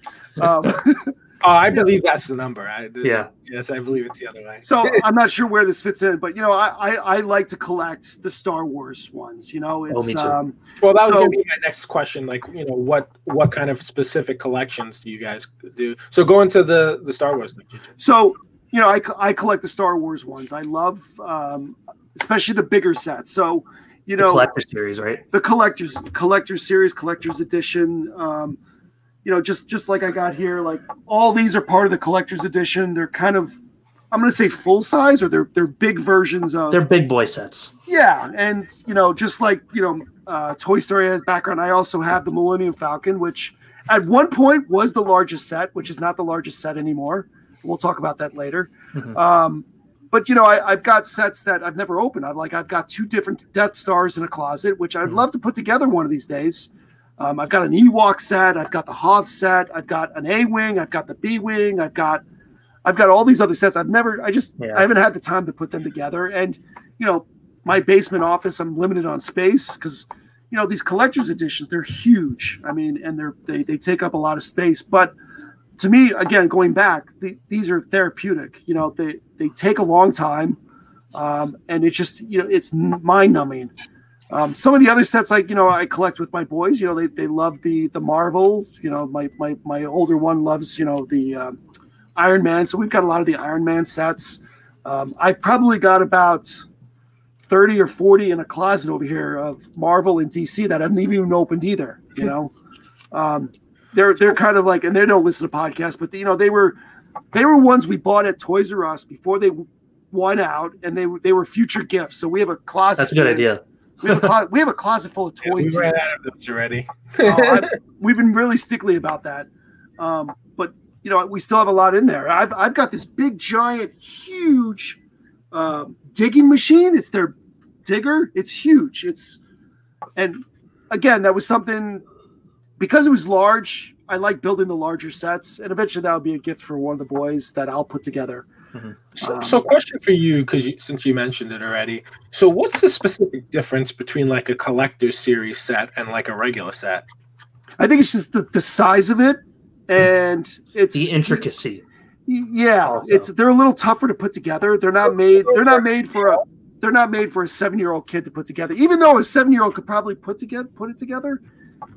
S2: Um,
S1: Oh, I believe that's the number. I, there's-
S3: Yeah.
S1: Yes, I believe it's the other way.
S2: so I'm not sure where this fits in, but you know, I, I I like to collect the Star Wars ones. You know, it's
S3: me too.
S2: um,
S1: Well, that was going to be my next question. Like, you know, what what kind of specific collections do you guys do? So go into the the Star Wars. thing,
S2: So, you know, I, I collect the Star Wars ones. I love, um, especially the bigger sets. So, you
S3: The
S2: know,
S3: collector series, right?
S2: the collectors collector series, collector's edition. Um, you know, just just like I got here, like all these are part of the collector's edition. They're kind of, I'm going to say full size, or they're they're big versions of.
S3: They're big boy sets.
S2: yeah, and you know, just like you know, uh, Toy Story background. I also have the Millennium Falcon, which at one point was the largest set, which is not the largest set anymore. We'll talk about that later.
S3: Mhm.
S2: Um, but you know, I, I've got sets that I've never opened. I like I've got two different Death Stars in a closet, which I'd
S3: Mhm.
S2: love to put together one of these days. Um, I've got an Ewok set. I've got the Hoth set. I've got an A wing. I've got the B wing. I've got I've got all these other sets. I've never. I just
S3: Yeah.
S2: I haven't had the time to put them together. And you know, my basement office. I'm limited on space because you know these collector's editions. They're huge. I mean, and they're they they take up a lot of space. But to me, again, going back, the, these are therapeutic. You know, they they take a long time, um, and it's just you know it's mind numbing. Um, some of the other sets, like you know, I collect with my boys. You know, they, they love the the Marvel. You know, my my my older one loves you know the um, Iron Man. So we've got a lot of the Iron Man sets. Um, I've probably got about thirty or forty in a closet over here of Marvel and DC that I haven't even opened either. You know, um, they're they're kind of like, and they don't listen to podcasts, but you know, they were they were ones we bought at Toys R Us before they won out, and they were they were future gifts. So we have a closet.
S3: That's a good
S2: full-
S3: idea.
S2: We have a, clo- we have a closet full of
S1: Yeah, we
S2: toys.
S1: ran out of those already.
S2: I- we've been really stickly about that. Um, but you know, we still have a lot in there. I've I've got this big, giant, huge um, digging machine. It's their digger. It's huge. It's and again, that was something because it was large. I like building the larger sets, and eventually that would be a gift for one of the boys that I'll put together.
S1: So,
S2: Um,
S1: so question for you, because you, since you mentioned it already. So, what's the specific difference between like a collector series set and like a regular set?
S2: I think it's just the, the size of it, and it's
S3: The intricacy.
S2: Yeah,
S3: also.
S2: it's they're a little tougher to put together. They're not made. They're not made for a. They're not made for a seven-year-old kid to put together. Even though a seven-year-old could probably put together put it together,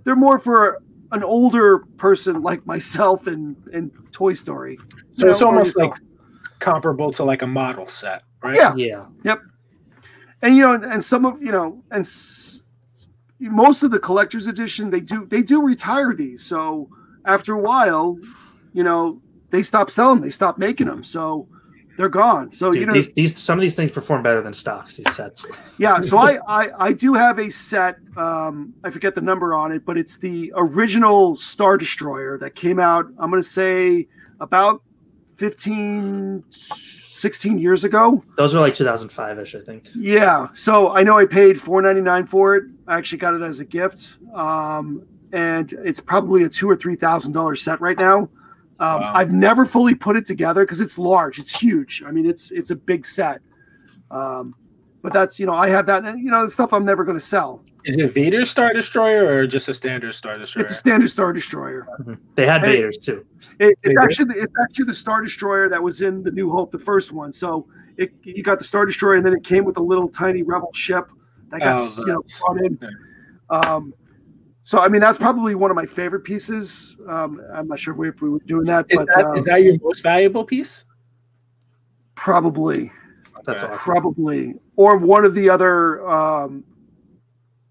S2: they're more for an older person like myself and and Toy Story.
S1: So
S2: You
S1: it's almost like comparable to like a model set, right?
S2: Yeah.
S3: Yeah. Yep.
S2: And you know, and some of you know, and s- most of the collector's edition they do they do retire these. So after a while, you know, they stop selling, they stop making them, so they're gone. So
S3: Dude,
S2: you know,
S3: these, these some of these things perform better than stocks. These sets.
S2: Yeah, so I, I I do have a set. Um, I forget the number on it, but it's the original Star Destroyer that came out. I'm going to say about 15, 16 years ago.
S3: Those were like 2005 ish, I think.
S2: Yeah, so I know I paid 4.99 for it. I actually got it as a gift, um, and it's probably a two or three thousand dollar set right now. Um,
S1: Wow.
S2: I've never fully put it together because it's large. It's huge. I mean, it's it's a big set. Um, but that's you know I have that and you know the stuff I'm never going to sell.
S1: Is it Vader's Star Destroyer or just a standard Star Destroyer?
S2: It's a standard Star Destroyer.
S3: They had
S2: Hey.
S3: Vaders too.
S2: It, it's
S1: do?
S2: actually it's actually the Star Destroyer that was in the New Hope, the first one. So it you got the Star Destroyer, and then it came with a little tiny Rebel ship that got
S1: Oh,
S2: you know
S1: that's-
S2: brought in. Um, so I mean that's probably one of my favorite pieces. Um, I'm not sure if we were doing that,
S1: Is
S2: but
S1: that,
S2: uh,
S1: is that your most valuable piece?
S2: probably
S3: That's
S1: Okay.
S2: probably or one of the other um,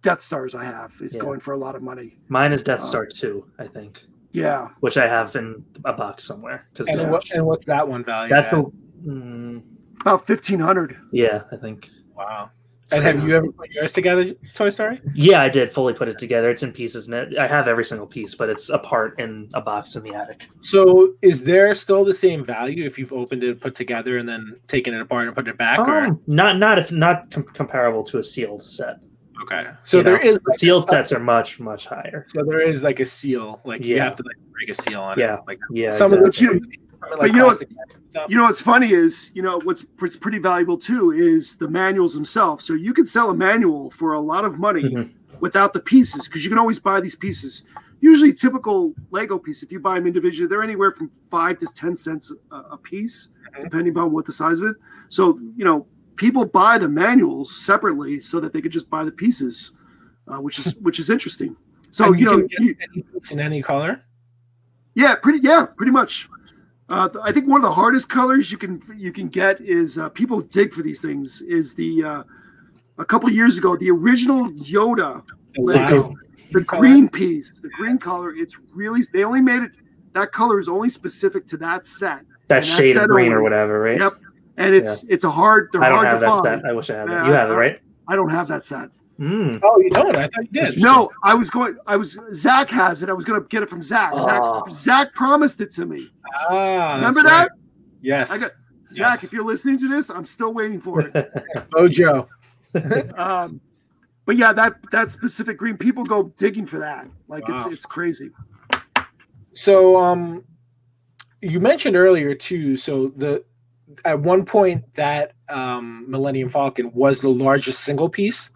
S2: Death Stars I have is
S3: Yeah.
S2: going for a lot of money.
S3: Mine is Death
S2: Uh,
S3: Star 2, I think,
S2: Yeah,
S3: which I have in a box somewhere. Because
S1: And, what, and what's that one value?
S3: that's
S1: at?
S3: the. Mm,
S2: about fifteen hundred.
S3: yeah, I think.
S1: wow. And have you ever put yours together, Toy Story?
S3: Yeah, I did fully put it together. It's in pieces. And it, I have every single piece, but it's apart in a box in the attic.
S1: So is there still the same value if you've opened it, put together, and then taken it apart and put it back? or
S3: Um, not not if not com- comparable to a sealed set.
S1: okay, so
S3: You
S1: there
S3: know,
S1: is like,
S3: sealed sets are much much higher.
S1: so there is like a seal, like you have to like break a seal on
S3: Yeah.
S1: it. Like
S3: Yeah,
S1: some
S3: exactly.
S1: of the
S2: But you know what- You know what's funny is, you know, what's what's pretty valuable too is the manuals themselves. So you can sell a manual for a lot of money
S3: Mhm.
S2: without the pieces because you can always buy these pieces. Usually, typical Lego piece, if you buy them individually, they're anywhere from five to ten cents a, a piece, depending on what the size of it. So you know, people buy the manuals separately so that they could just buy the pieces, uh, which is which is interesting. So
S1: And
S2: you know,
S1: can get
S2: you-
S1: any boots in any color.
S2: yeah, pretty. Yeah, pretty much. Uh, I think one of the hardest colors you can you can get is uh, people dig for these things. Is the uh, a couple years ago the original Yoda
S1: The
S2: Lego, the green piece, the green color. It's really they only made it. That color is only specific to that set,
S3: that
S2: and
S3: shade
S2: set
S3: of green or whatever, right?
S2: Yep. and it's it's a hard. They're
S3: I don't
S2: hard
S3: have
S2: to
S3: that
S2: find.
S3: set. I wish I had
S2: Yeah,
S3: it. You have it, right?
S2: I don't have that set.
S3: Mm.
S1: Oh, you don't? I thought you did.
S2: No, I was going. I was Zach has it. I was going to get it from Zach.
S3: Oh.
S2: Zach Zach promised it to me.
S1: Ah,
S2: Remember that?
S1: right. Yes.
S2: I got Zach.
S1: Yes.
S2: If you're listening to this, I'm still waiting for it.
S1: Bojo.
S2: um, but yeah, that that specific green, people go digging for that. Like it's it's crazy.
S1: So, um, you mentioned earlier too. So the at one point that um, Millennium Falcon was the largest single piece.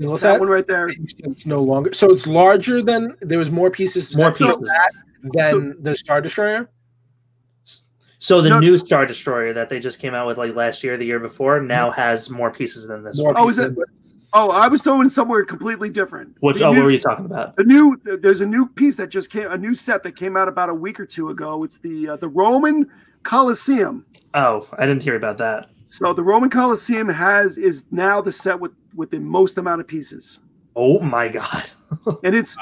S2: Yep.
S1: Single
S2: That
S1: set.
S2: one right there.
S1: It's no longer. So it's larger than there was more pieces.
S3: More pieces.
S1: that than the Star Destroyer.
S3: So the
S2: No-
S3: new Star Destroyer that they just came out with like last year, the year before, now has more pieces than this
S1: More
S3: one.
S2: Oh, is it? Oh, I was going somewhere completely different.
S3: Which
S2: The
S3: oh,
S2: new-
S3: what were you talking about?
S2: The new there's a new piece that just came, a new set that came out about a week or two ago. It's the uh, the Roman Colosseum.
S3: Oh, I didn't hear about that.
S2: So the Roman Colosseum has is now the set with with the most amount of pieces,
S3: Oh my god.
S2: and it's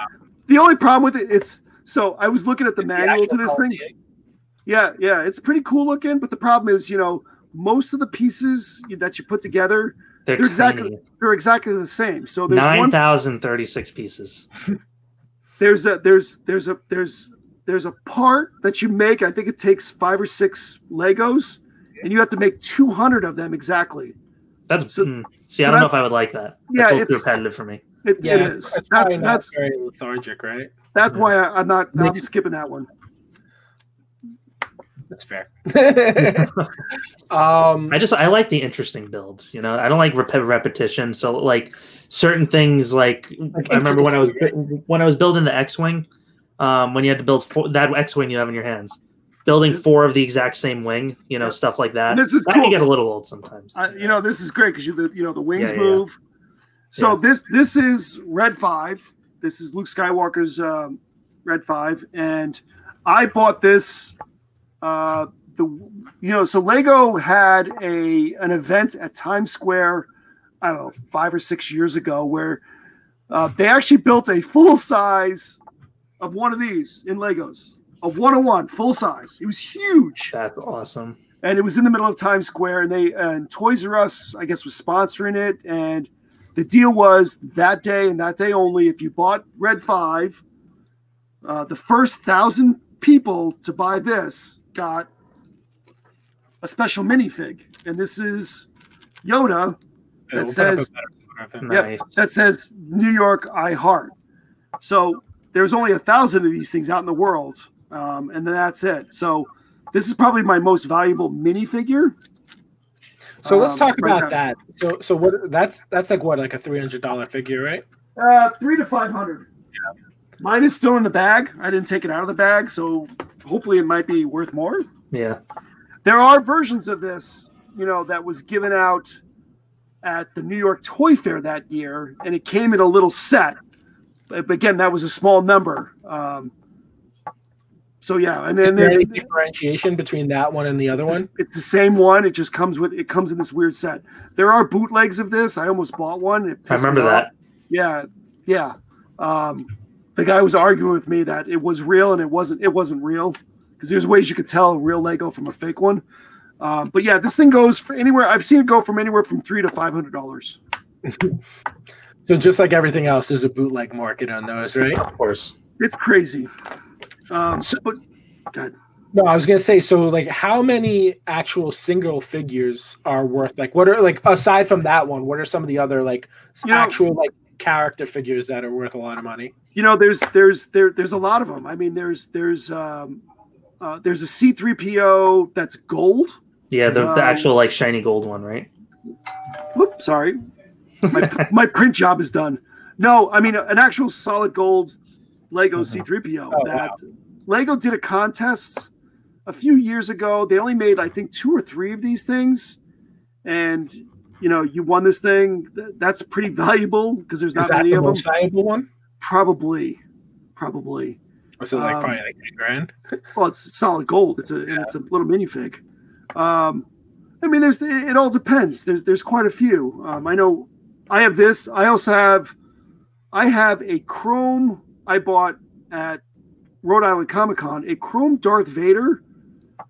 S2: the only problem with it. It's so I was looking at the
S1: It's the
S2: manual to
S1: actual
S2: this thing. Yeah, yeah, it's pretty cool looking, but the problem is, you know, most of the pieces that you put together,
S3: They're,
S2: They're exactly- they're exactly the same. So there's
S3: Nine thousand thirty-six pieces.
S2: there's a there's there's a there's there's a part that you make. I think it takes five or six Legos, and you have to make 200 of them exactly.
S3: That's
S2: So-
S3: mm, see.
S2: so
S3: I don't know if I would like that.
S2: Yeah,
S3: That's a too
S2: it's-
S3: repetitive for me.
S2: It,
S1: Yeah, it's.
S2: That's that's
S1: very lethargic, right?
S2: that's why I, I'm not I'm
S1: Makes-
S2: skipping that one.
S1: That's fair. um,
S3: I just I like the interesting builds. You know, I don't like rep- repetition. So like certain things, like,
S1: Like
S3: I remember when I was when I was building the X-wing, um, when you had to build four, that X-wing you have in your hands, building four of the exact same wing. You know, stuff like that.
S2: This is
S3: that
S2: cool.
S3: can get a little old sometimes.
S2: Uh, you know, this is great because you the you know the wings
S3: Yeah, yeah,
S2: move. So this this is Red Five. This is Luke Skywalker's um, Red Five, and I bought this. Uh, the you know, so Lego had a an event at Times Square. I don't know, five or six years ago, where uh, they actually built a full size of one of these in Legos, a one on one full size. It was huge
S3: That's awesome.
S2: and it was in the middle of Times Square, and they and Toys R Us, I guess, was sponsoring it, and the deal was that day and that day only. If you bought Red Five, uh, the first thousand people to buy this got a special minifig, and this is Yoda that
S1: put up a
S2: says
S1: better photo of him.
S2: Yep.
S3: Nice.
S2: that says New York I Heart. So there's only a thousand of these things out in the world, um, and then that's it. So this is probably my most valuable minifigure.
S1: So let's
S2: Um,
S1: talk
S2: right
S1: about
S2: now.
S1: that. So so what that's that's like what like a three hundred dollar figure, right?
S2: Uh, three to five hundred. Yeah. Mine is still in the bag. I didn't take it out of the bag, so hopefully it might be worth more.
S3: Yeah.
S2: There are versions of this, you know, that was given out at the New York Toy Fair that year, and it came in a little set. But again, that was a small number. Um, so yeah, and then
S1: there any differentiation between that one and the other
S2: it's,
S1: one?
S2: the- it's the same one. It just comes with it comes in this weird set. There are bootlegs of this. I almost bought one.
S3: I
S2: pissed me
S3: remember
S2: off.
S3: that.
S2: Yeah, yeah. Um, the guy was arguing with me that it was real and it wasn't. It wasn't real because there's ways you could tell a real Lego from a fake one. Um, but yeah, this thing goes for anywhere. I've seen it go from anywhere from three to five hundred dollars.
S1: So just like everything else, there's a bootleg market on those, right?
S3: Of course.
S2: It's crazy. Um, but God,
S1: No, I was gonna say. So like, how many actual single figures are worth? Like, what are like aside from that one? What are some of the other like s-
S2: You know-
S1: actual like character figures that are worth a lot of money?
S2: you know, there's there's there there's a lot of them. I mean, there's there's um, uh, there's a C three PO that's gold.
S3: Yeah, the, the
S2: Um,
S3: actual like shiny gold one, right?
S2: Whoop, sorry. My, my print job is done. No, I mean an actual solid gold Lego C3PO.
S1: Oh,
S2: that Lego did a contest a few years ago. They only made I think two or three of these things, and you know you won this thing. That's pretty valuable because there's not many
S1: the
S2: of them.
S1: most valuable one?
S2: Probably, probably.
S1: It like
S2: Um,
S1: probably like ten grand?
S2: Well, it's solid gold. It's a it's a little minifig. Um, I mean, there's it, it all depends. There's there's quite a few. Um, I know I have this. I also have I have a chrome I bought at Rhode Island Comic Con. A chrome Darth Vader,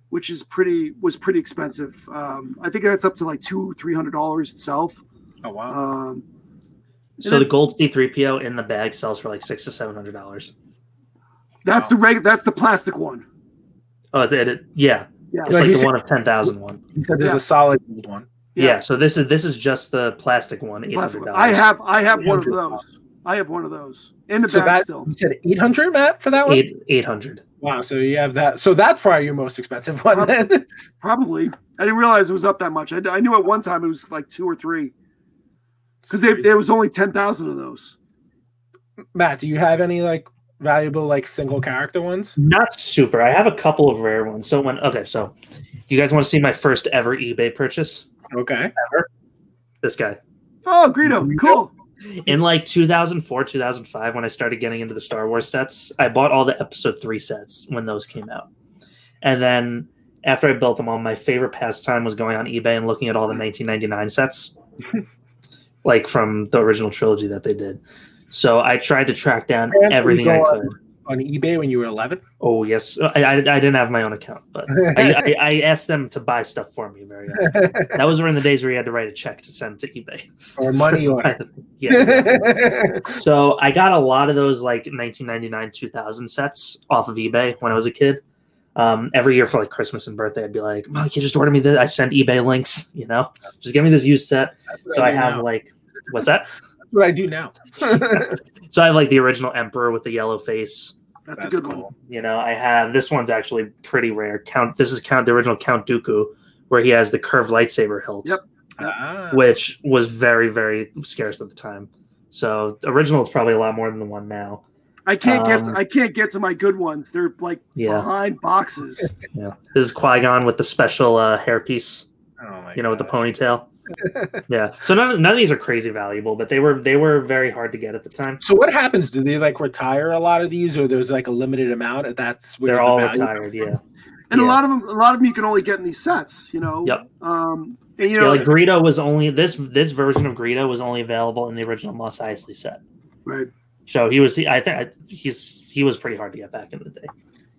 S2: which is pretty was pretty expensive. Um, I think that's up to like two three hundred dollars itself.
S1: Oh wow!
S2: Um,
S3: So
S2: then-
S3: the gold C3PO in the bag sells for like six to seven hundred dollars.
S2: that's the reg. That's the plastic one.
S3: Oh, it, it, yeah,
S2: Yeah.
S3: it's
S1: No,
S3: like the
S1: said-
S3: one of 10,000 one.
S1: you said there's
S2: yeah.
S1: a solid gold one.
S3: Yeah.
S2: Yeah.
S3: so this is this is just the plastic one, eight
S2: Plastic. I have I have one of those. I have one of those in the
S1: So
S2: bag
S1: that
S2: still.
S1: you said eight hundred, Matt, for that one.
S3: eight eight hundred.
S1: Wow, so you have that. So that's probably your most expensive one then.
S2: Probably. I didn't realize it was up that much. I, I knew at one time it was like two or three because there was only 10,000 of those.
S1: Matt, do you have any like valuable like single character ones?
S3: Not super. I have a couple of rare ones. So when okay, so you guys want to see my first ever eBay purchase?
S1: Okay. Ever.
S3: This guy
S2: Oh, Greedo.
S1: Greedo?
S2: Cool.
S3: In like 2004, 2005, when I started getting into the Star Wars sets, I bought all the Episode Three sets when those came out, and then after I built them all, my favorite pastime was going on eBay and looking at all the 1999 sets, like from the original trilogy that they did. So I tried to track down everything I could.
S1: On eBay when you were eleven.
S3: Oh yes, I, I, I didn't have my own account, but I, I, I asked them to buy stuff for me. Very often. that was during the days where you had to write a check to send to eBay.
S1: or money order.
S3: yeah. So I got a lot of those like 1999, 2000 sets off of eBay when I was a kid. Um, every year for like Christmas and birthday, I'd be like, "Mom, can you just order me this." I send eBay links, you know, just give me this used set. So I have
S1: now.
S3: like, what's that?
S1: That's what I do now.
S3: So I have like the original Emperor with the yellow face.
S2: That's,
S1: That's
S2: a good one.
S3: You know, I have this one's actually pretty rare. Count this is Count the original Count Dooku, where he has the curved lightsaber hilt,
S2: Yep.
S1: Ah,
S3: which was very very scarce at the time. So the original is probably a lot more than the one now.
S2: I can't get
S3: Um,
S2: I can't get to my good ones. They're like
S3: Yeah.
S2: behind boxes.
S3: Yeah, this is Qui Gon with the special uh, hairpiece.
S1: oh my
S3: you know, with the ponytail. yeah. So none of, none of these are crazy valuable, but they were they were very hard to get at the time.
S1: So what happens? Do they like retire a lot of these, or there's like a limited amount? That's where
S3: They're
S1: the
S3: all retired. Yeah.
S2: And a lot of them a lot of them you can only get in these sets, you know.
S3: Yep.
S2: Um and you
S3: Yeah,
S2: know
S3: like Greedo was only this this version of Greedo was only available in the original Mos Eisley set.
S2: right.
S3: So he was I think he's he was pretty hard to get back in the day.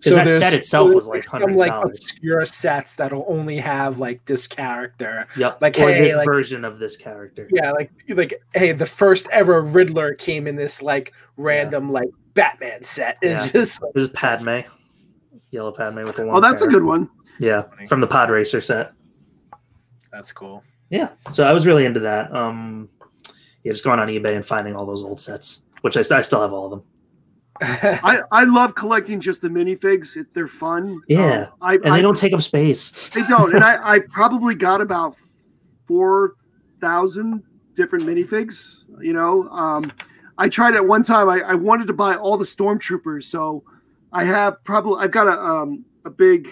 S1: So
S3: that set itself
S1: so
S3: was like
S1: there's some,
S3: hundreds of
S1: like
S3: dollars.
S1: obscure sets that'll only have like this character.
S3: Yep.
S1: like,
S3: or
S1: hey,
S3: this
S1: like-
S3: version of this character.
S1: Yeah, like like hey, the first ever Riddler came in this like random like Batman set. It's
S3: Yeah.
S1: just
S3: This is Padme. Yellow Padme with the long
S2: Oh, that's a good one.
S3: Yeah. From the Pod Racer set.
S1: that's cool.
S3: Yeah, so I was really into that. Um, yeah, just going on eBay and finding all those old sets, which I, I still have all of them.
S2: I, I love collecting just the minifigs if they're fun.
S3: Yeah.
S2: Um, I,
S3: And
S2: I,
S3: they don't take up space.
S2: They don't. And I, I probably got about four thousand different minifigs. You know, um, I tried at one time. I, I wanted to buy all the stormtroopers, so I have probably I've got a um, a big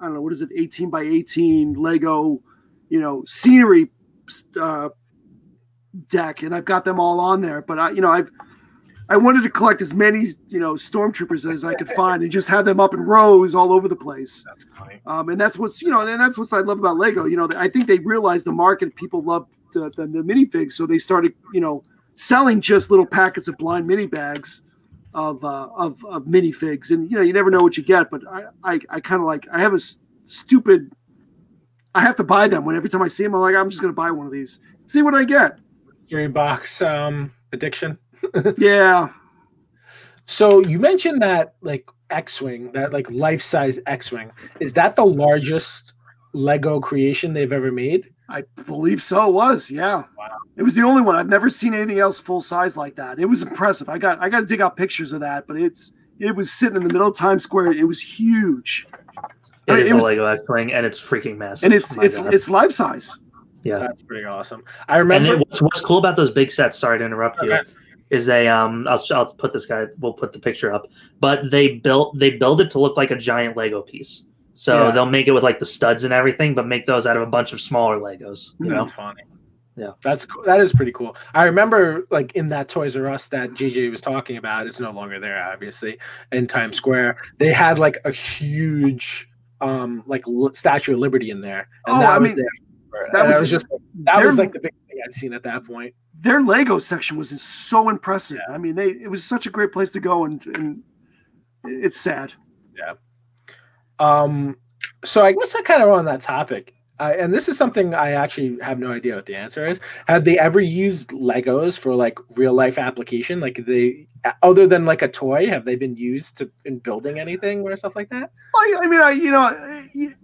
S2: I don't know what is it, eighteen by eighteen Lego, you know, scenery uh, deck, and I've got them all on there. But I, you know, I've I wanted to collect as many you know stormtroopers as I could find and just have them up in rows all over the place.
S1: That's funny.
S2: Um, and that's what's you know, and that's what I love about Lego. You know, I think they realized the market people love the, the, the minifigs, so they started you know selling just little packets of blind mini bags of uh, of of minifigs, and you know you never know what you get. But I I, I kind of like I have a s- stupid. I have to buy them when every time I see them. I'm like I'm just gonna buy one of these, see what I get.
S1: Three box um addiction.
S2: Yeah,
S1: So you mentioned that like X-wing, that like life-size X-wing. Is that the largest Lego creation they've ever made?
S2: I believe so. It was yeah.
S1: Wow.
S2: It was the only one. I've never seen anything else full size like that. It was impressive. I got I got to dig out pictures of that, but it's it was sitting in the middle of Times Square. It was huge,
S3: It
S2: It
S3: is a
S2: was-
S3: Lego X Wing, and it's freaking massive.
S2: and it's
S3: Oh my
S2: it's
S3: God.
S2: it's life size.
S3: yeah.
S1: That's pretty awesome. I
S3: And
S1: remember.
S3: then what's, what's cool about those big sets? Sorry to interrupt you. Is they um I'll, I'll put this guy. We'll put the picture up, but they built they build it to look like a giant Lego piece. So
S1: Yeah.
S3: they'll make it with like the studs and everything, but make those out of a bunch of smaller Legos. You know,
S1: That's funny.
S3: Yeah.
S1: That's cool. That is pretty cool. I remember like in that Toys R Us that JJ was talking about, it's no longer there, obviously, in Times Square. They had like a huge um like l- Statue of Liberty in there. And
S2: Oh,
S1: that
S2: I
S1: was
S2: mean,
S1: there.
S2: That was-
S1: was just that was like the big thing I'd seen at that point.
S2: Their Lego section was so impressive. I mean, they it was such a great place to go, and and it's sad. Yeah.
S1: Um, so I guess I kind of on that topic, uh, and this is something I actually have no idea what the answer is. Have they ever used Legos for like real life application? Like they, other than like a toy, have they been used to in building anything or stuff like that?
S2: I, I mean, I you know, you-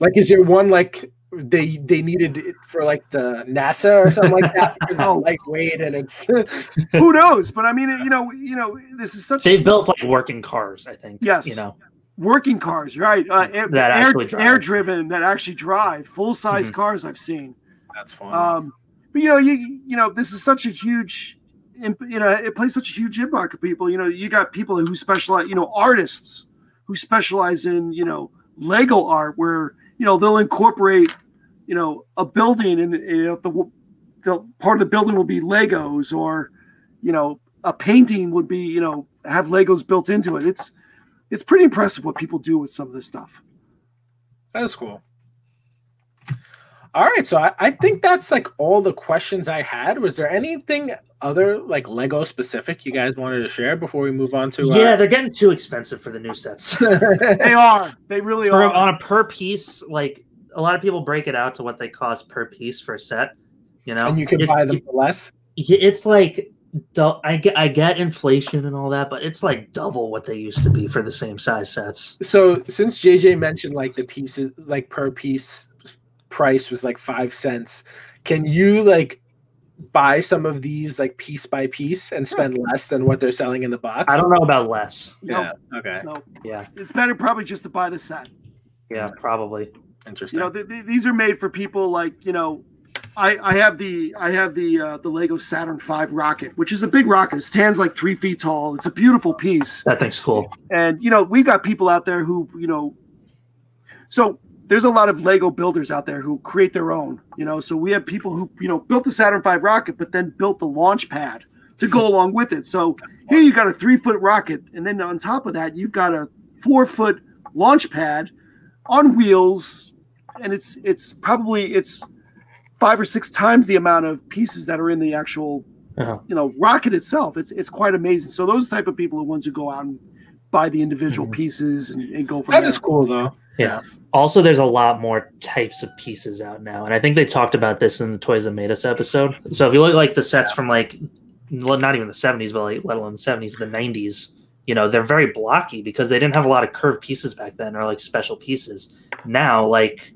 S1: Like, is there one like they they needed it for like the NASA or something like that because it's
S2: Oh.
S1: lightweight and it's
S2: who knows? But I mean, you know, you know, this is such
S3: they've built like working cars. I think.
S2: Yes.
S3: You know.
S2: working cars, right? Uh, air,
S3: That
S2: air,
S3: actually drive.
S2: air driven that actually drive full size
S3: Mhm.
S2: cars. I've seen.
S1: that's fun.
S2: Um, but you know, you you know, this is such a huge, you know, it plays such a huge impact on people. You know, you got people who specialize, you know, artists who specialize in you know Lego art, where you know they'll incorporate, you know, a building and you know the the part of the building will be Legos, or you know, a painting would be you know have Legos built into it. It's it's pretty impressive what people do with some of this stuff.
S1: That's cool. All right, so I, I think that's like all the questions I had. Was there anything other like Lego specific you guys wanted to share before we move on to? uh,
S3: Yeah, they're getting too expensive for the new sets.
S2: They are. They really
S3: for,
S2: are.
S3: on a per piece, like a lot of people break it out to what they cost per piece for a set. You know,
S1: and you can
S3: It's-
S1: buy them for less.
S3: Yeah, it's like I get I get inflation and all that, but it's like double what they used to be for the same size sets.
S1: So since JJ mentioned like the pieces, like per piece price was like five cents, can you like buy some of these like piece by piece and spend less than what they're selling in the box?
S3: I don't know about less.
S1: Yeah. Okay.
S2: No,
S3: Yeah,
S2: it's better probably just to buy the set.
S3: yeah, probably.
S1: Interesting.
S2: You know, th- th- these are made for people like you know. I, I have the I have the uh, the Lego Saturn V rocket, which is a big rocket. It stands like three feet tall. It's a beautiful piece.
S3: That thing's cool.
S2: and you know we've got people out there who you know so there's a lot of lego builders out there who create their own you know so we have people who you know built the saturn v rocket but then built the launch pad to go along with it so here you got a three foot rocket and then on top of that you've got a four foot launch pad on wheels and it's it's probably it's five or six times the amount of pieces that are in the actual
S3: Uh-huh.
S2: you know rocket itself it's it's quite amazing so those type of people are the ones who go out and buy the individual
S3: Mhm.
S2: pieces and, and go from
S1: that
S2: there
S1: is cool though.
S3: Yeah. Also, there's a lot more types of pieces out now, and I think they talked about this in the Toys That Made Us episode. So if you look at, like the sets from like, well, not even the 70s, but like let alone the 70s, the 90s, you know, they're very blocky because they didn't have a lot of curved pieces back then or like special pieces. Now, like,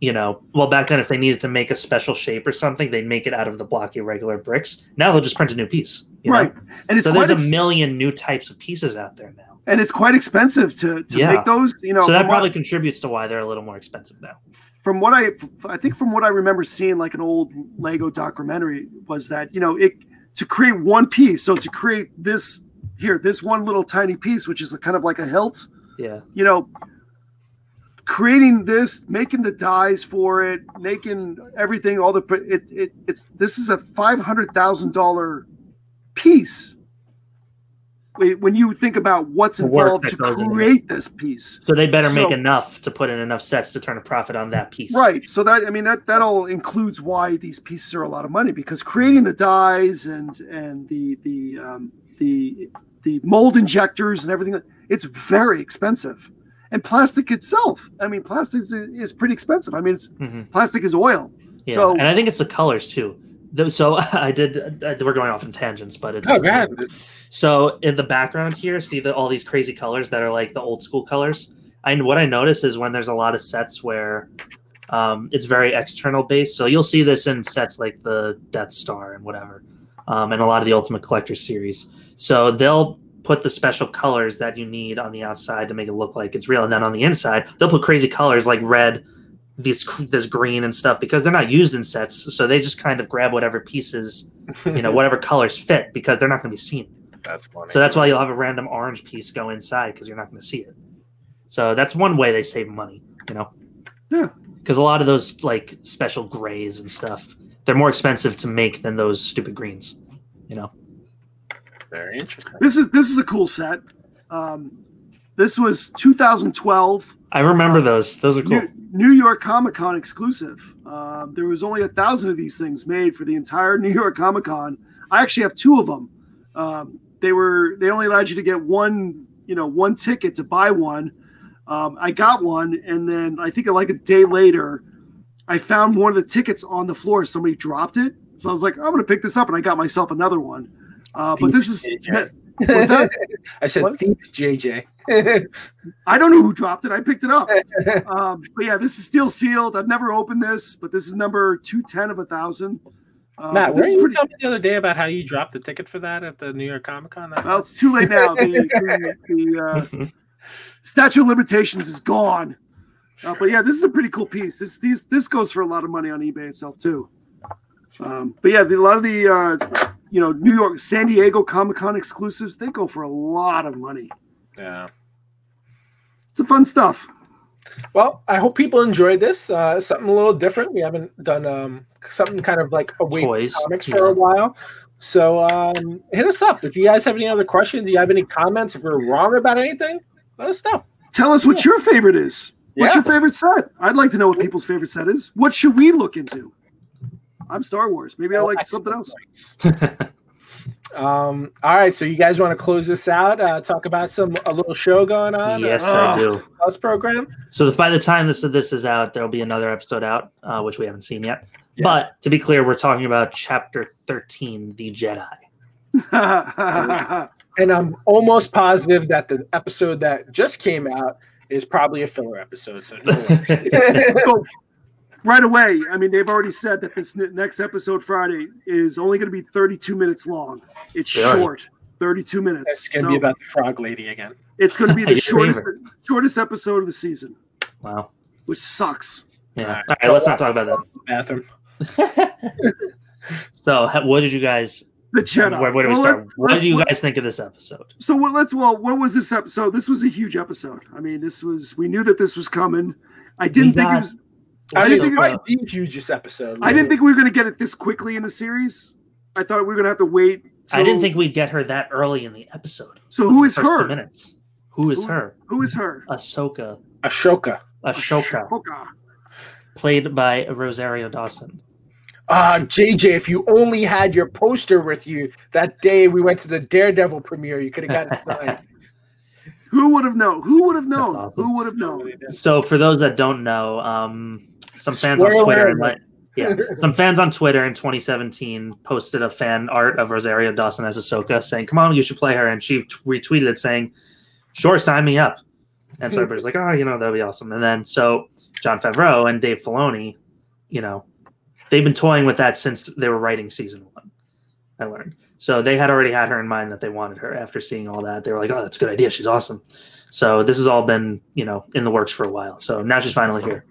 S3: you know, well, back then if they needed to make a special shape or something, they'd make it out of the blocky regular bricks. Now they'll just print a new piece. you know?
S2: right and it's
S3: So there's
S2: ex-
S3: a million new types of pieces out there now.
S2: and it's quite expensive to, to
S3: Yeah.
S2: make those you know
S3: so that
S2: from what-
S3: probably contributes to why they're a little more expensive now.
S2: from what I, I think from what I remember seeing, like an old Lego documentary, was that you know it to create one piece. So to create this here, this one little tiny piece, which is a, kind of like a hilt,
S3: Yeah.
S2: you know, creating this, making the dies for it, making everything, all the it, it it's this is a five hundred thousand dollar piece. When you think about what's involved to
S3: goes into it.
S2: create this piece,
S3: So they better make enough to put in enough sets to turn a profit on that piece.
S2: Right. So that I mean that that all includes why these pieces are a lot of money because creating the dies and and the the um, the the mold injectors and everything it's very expensive. And plastic itself, I mean, plastic is, is pretty expensive. I mean, it's
S3: hmm
S2: plastic is oil.
S3: Yeah.
S2: So-
S3: and I think it's the colors too. So I did. uh, We're going off in tangents, but it's
S1: Oh, go ahead.
S3: So in the background here, see the, all these crazy colors that are like the old school colors. And what I notice is when there's a lot of sets where um, it's very external based. So you'll see this in sets like the Death Star and whatever, um, and a lot of the Ultimate Collector series. So they'll put the special colors that you need on the outside to make it look like it's real, and then on the inside they'll put crazy colors like red, this this green and stuff because they're not used in sets. So they just kind of grab whatever pieces, you know, whatever colors fit because they're not going to be seen.
S1: that's funny.
S3: So that's why you'll have a random orange piece go inside because you're not going to see it. So that's one way they save money, you know.
S2: Yeah.
S3: Because a lot of those like special grays and stuff, they're more expensive to make than those stupid greens. You know.
S1: Very interesting.
S2: This is this is a cool set. Um, this was 2012
S3: I remember those. Those are cool.
S2: New, New York Comic Con exclusive. Um, there was only a thousand of these things made for the entire New York Comic Con. I actually have two of them. Um, they were they only allowed you to get one, you know, one ticket to buy one. Um, I got one, and then I think like a day later, I found one of the tickets on the floor. Somebody dropped it, so I was like, I'm going to pick this up, and I got myself another one. Uh, but this is
S1: JJ.
S2: What's that?
S1: I said
S2: What?
S1: thief JJ.
S2: I don't know who dropped it. I picked it up. um, but yeah, this is still sealed. I've never opened this, but this is number two ten of a thousand. Uh,
S1: Matt,
S2: this
S1: were you
S2: pretty.
S1: telling me the other day about how you dropped the ticket for that at the New York Comic Con?
S2: Well, it's too late now. The, the, the uh, statute of limitations is gone. Uh, but yeah, this is a pretty cool piece. This these this goes for a lot of money on eBay itself too. Um, but yeah, the, a lot of the uh, you know New York, San Diego Comic Con exclusives they go for a lot of money.
S1: yeah.
S2: It's a fun stuff.
S1: Well, I hope people enjoyed this. Uh, something a little different. We haven't done um, something kind of like away from
S3: Toys,
S1: comics for
S3: yeah.
S1: a while. So um, hit us up if you guys have any other questions. Do you have any comments? If we're wrong about anything, let us know.
S2: Tell us what your favorite is. What's
S1: Yeah.
S2: your favorite set? I'd like to know what people's favorite set is. What should we look into? I'm Star Wars. Maybe I like something else.
S1: Um, all right, so you guys want to close this out? Uh, talk about some a little show going on.
S3: yes,
S1: uh,
S3: I do.
S1: Plus program.
S3: So by the time this this is out, there'll be another episode out, uh, which we haven't seen yet.
S1: Yes.
S3: But to be clear, we're talking about Chapter Thirteen, the Jedi.
S1: and I'm almost positive that the episode that just came out is probably a filler episode. So no worries.
S2: so right away. I mean, they've already said that this ne- next episode Friday is only going to be 32 minutes long. It's
S3: Really?
S2: short, 32 minutes.
S1: It's gonna
S2: So
S1: be about the frog lady again.
S2: it's going to be the shortest
S3: favorite.
S2: shortest episode of the season,
S3: Wow.
S2: which sucks.
S3: Yeah.
S1: Alright.
S3: All right, let's not talk about that. Bathroom. so, what did you guys?
S2: The Jedi.
S3: Where, where do we
S2: Well,
S3: start? What do you guys think of this episode?
S2: So what, let's well, what was this episode? This was a huge episode. I mean, this was we knew that this was coming. I didn't think
S3: got-
S2: it was,
S1: I,
S2: I didn't
S1: it's
S2: think-
S1: probably the hugest episode.
S2: I didn't think we were going to get it this quickly in the series. I thought we were going to have to wait.
S3: I didn't think we'd get her that early in the episode.
S2: So who is her?
S3: Minutes. Who is
S2: Who-
S3: her?
S2: Who is her?
S3: Ahsoka.
S1: Ashoka.
S3: Ahsoka,
S2: Ahsoka.
S3: played by Rosario Dawson.
S1: Ah, JJ, if you only had your poster with you that day we went to the Daredevil premiere, you could have gotten it signed.
S2: Who would have known? Who would have known?
S3: Awesome.
S2: Who would have known?
S3: So, for those that don't know, um, some fans on Twitter,
S1: alert.
S3: yeah, some fans on Twitter in 2017 posted a fan art of Rosario Dawson as Ahsoka, saying, "Come on, you should play her," and she retweeted it saying, "Sure, sign me up." And so everybody's like, "Oh, you know, that'd be awesome." And then so Jon Favreau and Dave Filoni, you know, they've been toying with that since they were writing season one. I learned. So they had already had her in mind that they wanted her after seeing all that. They were like, "Oh, that's a good idea. She's awesome." So this has all been, you know, in the works for a while. So now she's finally here.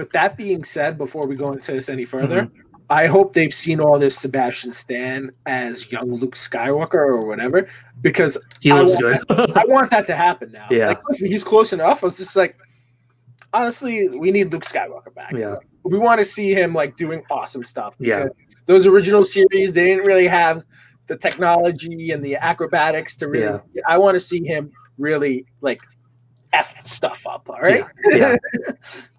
S1: With that being said, before we go into this any further,
S3: Mm-hmm.
S1: I hope they've seen all this Sebastian Stan as young Luke Skywalker or whatever, because
S3: He looks
S1: want
S3: good.
S1: I want that to happen now.
S3: Yeah.
S1: Like, listen, he's close enough. I was just like, honestly, we need Luke Skywalker back.
S3: Yeah.
S1: We want to see him like doing awesome stuff.
S3: Yeah.
S1: Those original series, they didn't really have the technology and the acrobatics to really. I want to see him really like f stuff up. All right.
S3: yeah.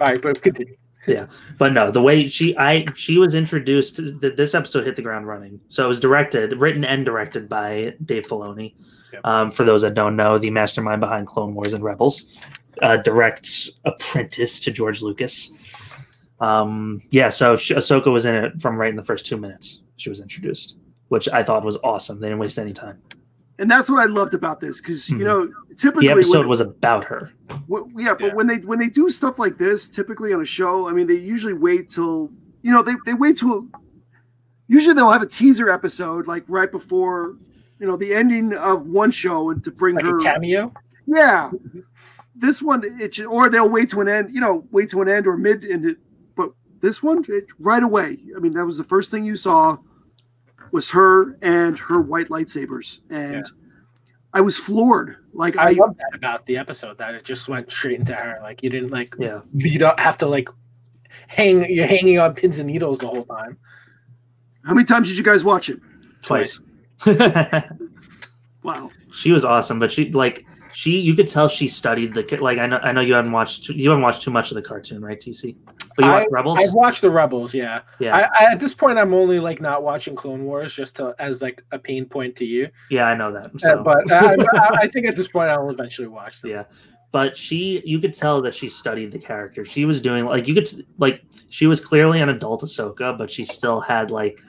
S1: all right, but continue.
S3: Yeah, but no, the way she I she was introduced th- this episode hit the ground running. So it was directed, written and directed by Dave Filoni.
S1: Yep.
S3: Um, for those that don't know, the mastermind behind Clone Wars and Rebels, uh, direct apprentice to George Lucas. Um, yeah, so Sh- Ahsoka was in it from right in the first two minutes. She was introduced, which I thought was awesome. They didn't waste any time.
S2: And that's what I loved about this because you hmm. know typically
S3: The episode
S2: when,
S3: was about her.
S2: when- yeah, but
S1: Yeah.
S2: when they when they do stuff like this, typically on a show, I mean, they usually wait till you know they they wait till usually they'll have a teaser episode like right before you know the ending of one show and to bring
S1: Like
S2: her
S1: a cameo.
S2: Yeah. Mm-hmm. This one, it or they'll wait to an end, you know, wait to an end or mid end it. But this one, it, right away. I mean, that was the first thing you saw was her and her white lightsabers, and
S1: Yeah.
S2: I was floored. Like
S1: I
S2: I,
S1: love that about the episode that it just went straight into her. Like you didn't like
S3: Yeah.
S1: you don't have to like hang. You're hanging on pins and needles the whole time.
S2: how many times did you guys watch it?
S3: Twice.
S2: Wow.
S3: she was awesome, but she like she you could tell she studied the like I know I know you haven't watched you haven't watched too much of the cartoon, right, TC? But you watched Rebels?
S1: I've watched the Rebels. Yeah.
S3: yeah.
S1: I, I at this point I'm only like not watching Clone Wars just to as like a pain point to you.
S3: yeah, I know that.
S1: Uh, but I, I, I think at this point I'll eventually watch them.
S3: yeah. But she you could tell that she studied the character. She was doing like you could like she was clearly an adult Ahsoka, but she still had like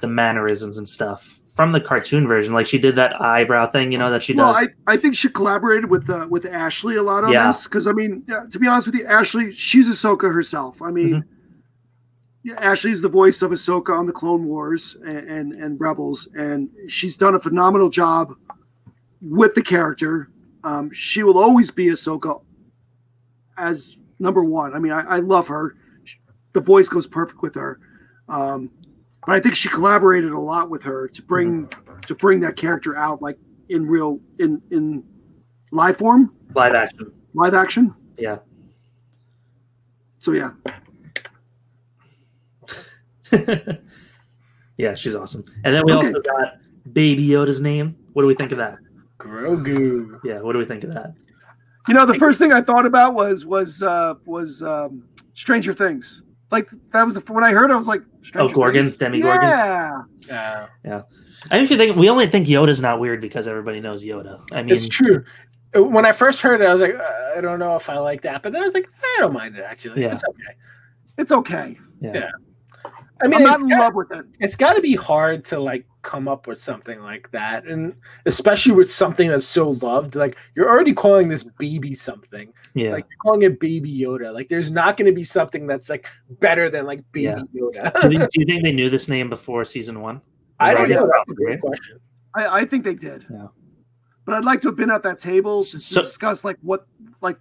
S3: the mannerisms and stuff from the cartoon version. Like she did that eyebrow thing, you know, that she
S2: Well,
S3: does.
S2: I, I think she collaborated with uh, with Ashley a lot on
S3: Yeah.
S2: this because I mean, yeah, to be honest with you, Ashley, she's Ahsoka herself. I mean,
S3: Mm-hmm.
S2: yeah, Ashley's the voice of Ahsoka on the Clone Wars and, and and Rebels, and she's done a phenomenal job with the character. Um, she will always be Ahsoka as number one. I mean, I, I love her. The voice goes perfect with her. Um, but I think she collaborated a lot with her to bring to bring that character out like in real in in live form,
S3: Live action.
S2: live action.
S3: Yeah.
S2: So yeah,
S3: yeah, she's awesome. And then we
S2: Okay.
S3: also got Baby Yoda's name. What do we think of that?
S1: Grogu.
S3: Yeah, what do we think of that?
S2: you know the first thing I thought about was was uh, was um, Stranger Things. Like that was the, when I heard, it, I was like, Stranger
S3: Oh, Gorgon?
S2: Things.
S3: Demogorgon?
S2: Yeah,
S1: yeah
S3: I mean, you think we only think Yoda's not weird because everybody knows Yoda. I mean,
S1: it's true. When I first heard it, I was like, uh, I don't know if I like that, but then I was like, I don't mind it actually.
S3: Yeah.
S1: It's okay.
S2: it's okay.
S3: yeah.
S1: Yeah. I mean,
S2: I'm not in
S1: got,
S2: love with it.
S1: it's got to be hard to like come up with something like that, and especially with something that's so loved. Like you're already calling this baby something.
S3: Yeah.
S1: Like you're calling it Baby Yoda. Like there's not going to be something that's like better than like Baby
S3: Yeah.
S1: Yoda.
S3: do, you, do you think they knew this name before season one?
S1: I don't know. That's a
S3: it,
S1: great question.
S2: I, I think they did.
S3: Yeah.
S2: But I'd like to have been at that table to
S3: So-
S2: discuss like what like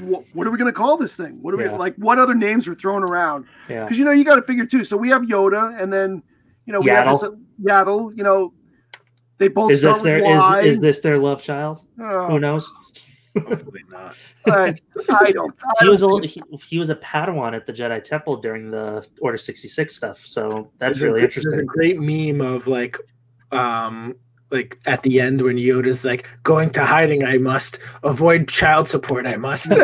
S2: what, what are we going to call this thing? What are
S3: Yeah.
S2: we like? What other names were thrown around?
S3: Yeah.
S2: Because you know you got to figure too. So we have Yoda, and then you know we have this uh, Yaddle. You know, they both
S3: Is
S2: start
S3: this their
S2: Y.
S3: is, is this their love child?
S2: Oh,
S3: Who knows?
S1: Hopefully not.
S2: I, I don't. I
S3: He
S2: don't
S3: was a he, he was a Padawan at the Jedi Temple during the Order sixty six stuff. So that's
S1: There's a
S3: really
S1: gr- There's a
S3: interesting.
S1: great meme of like, um, like at the end when Yoda's like going to hiding, I must avoid child support. I must.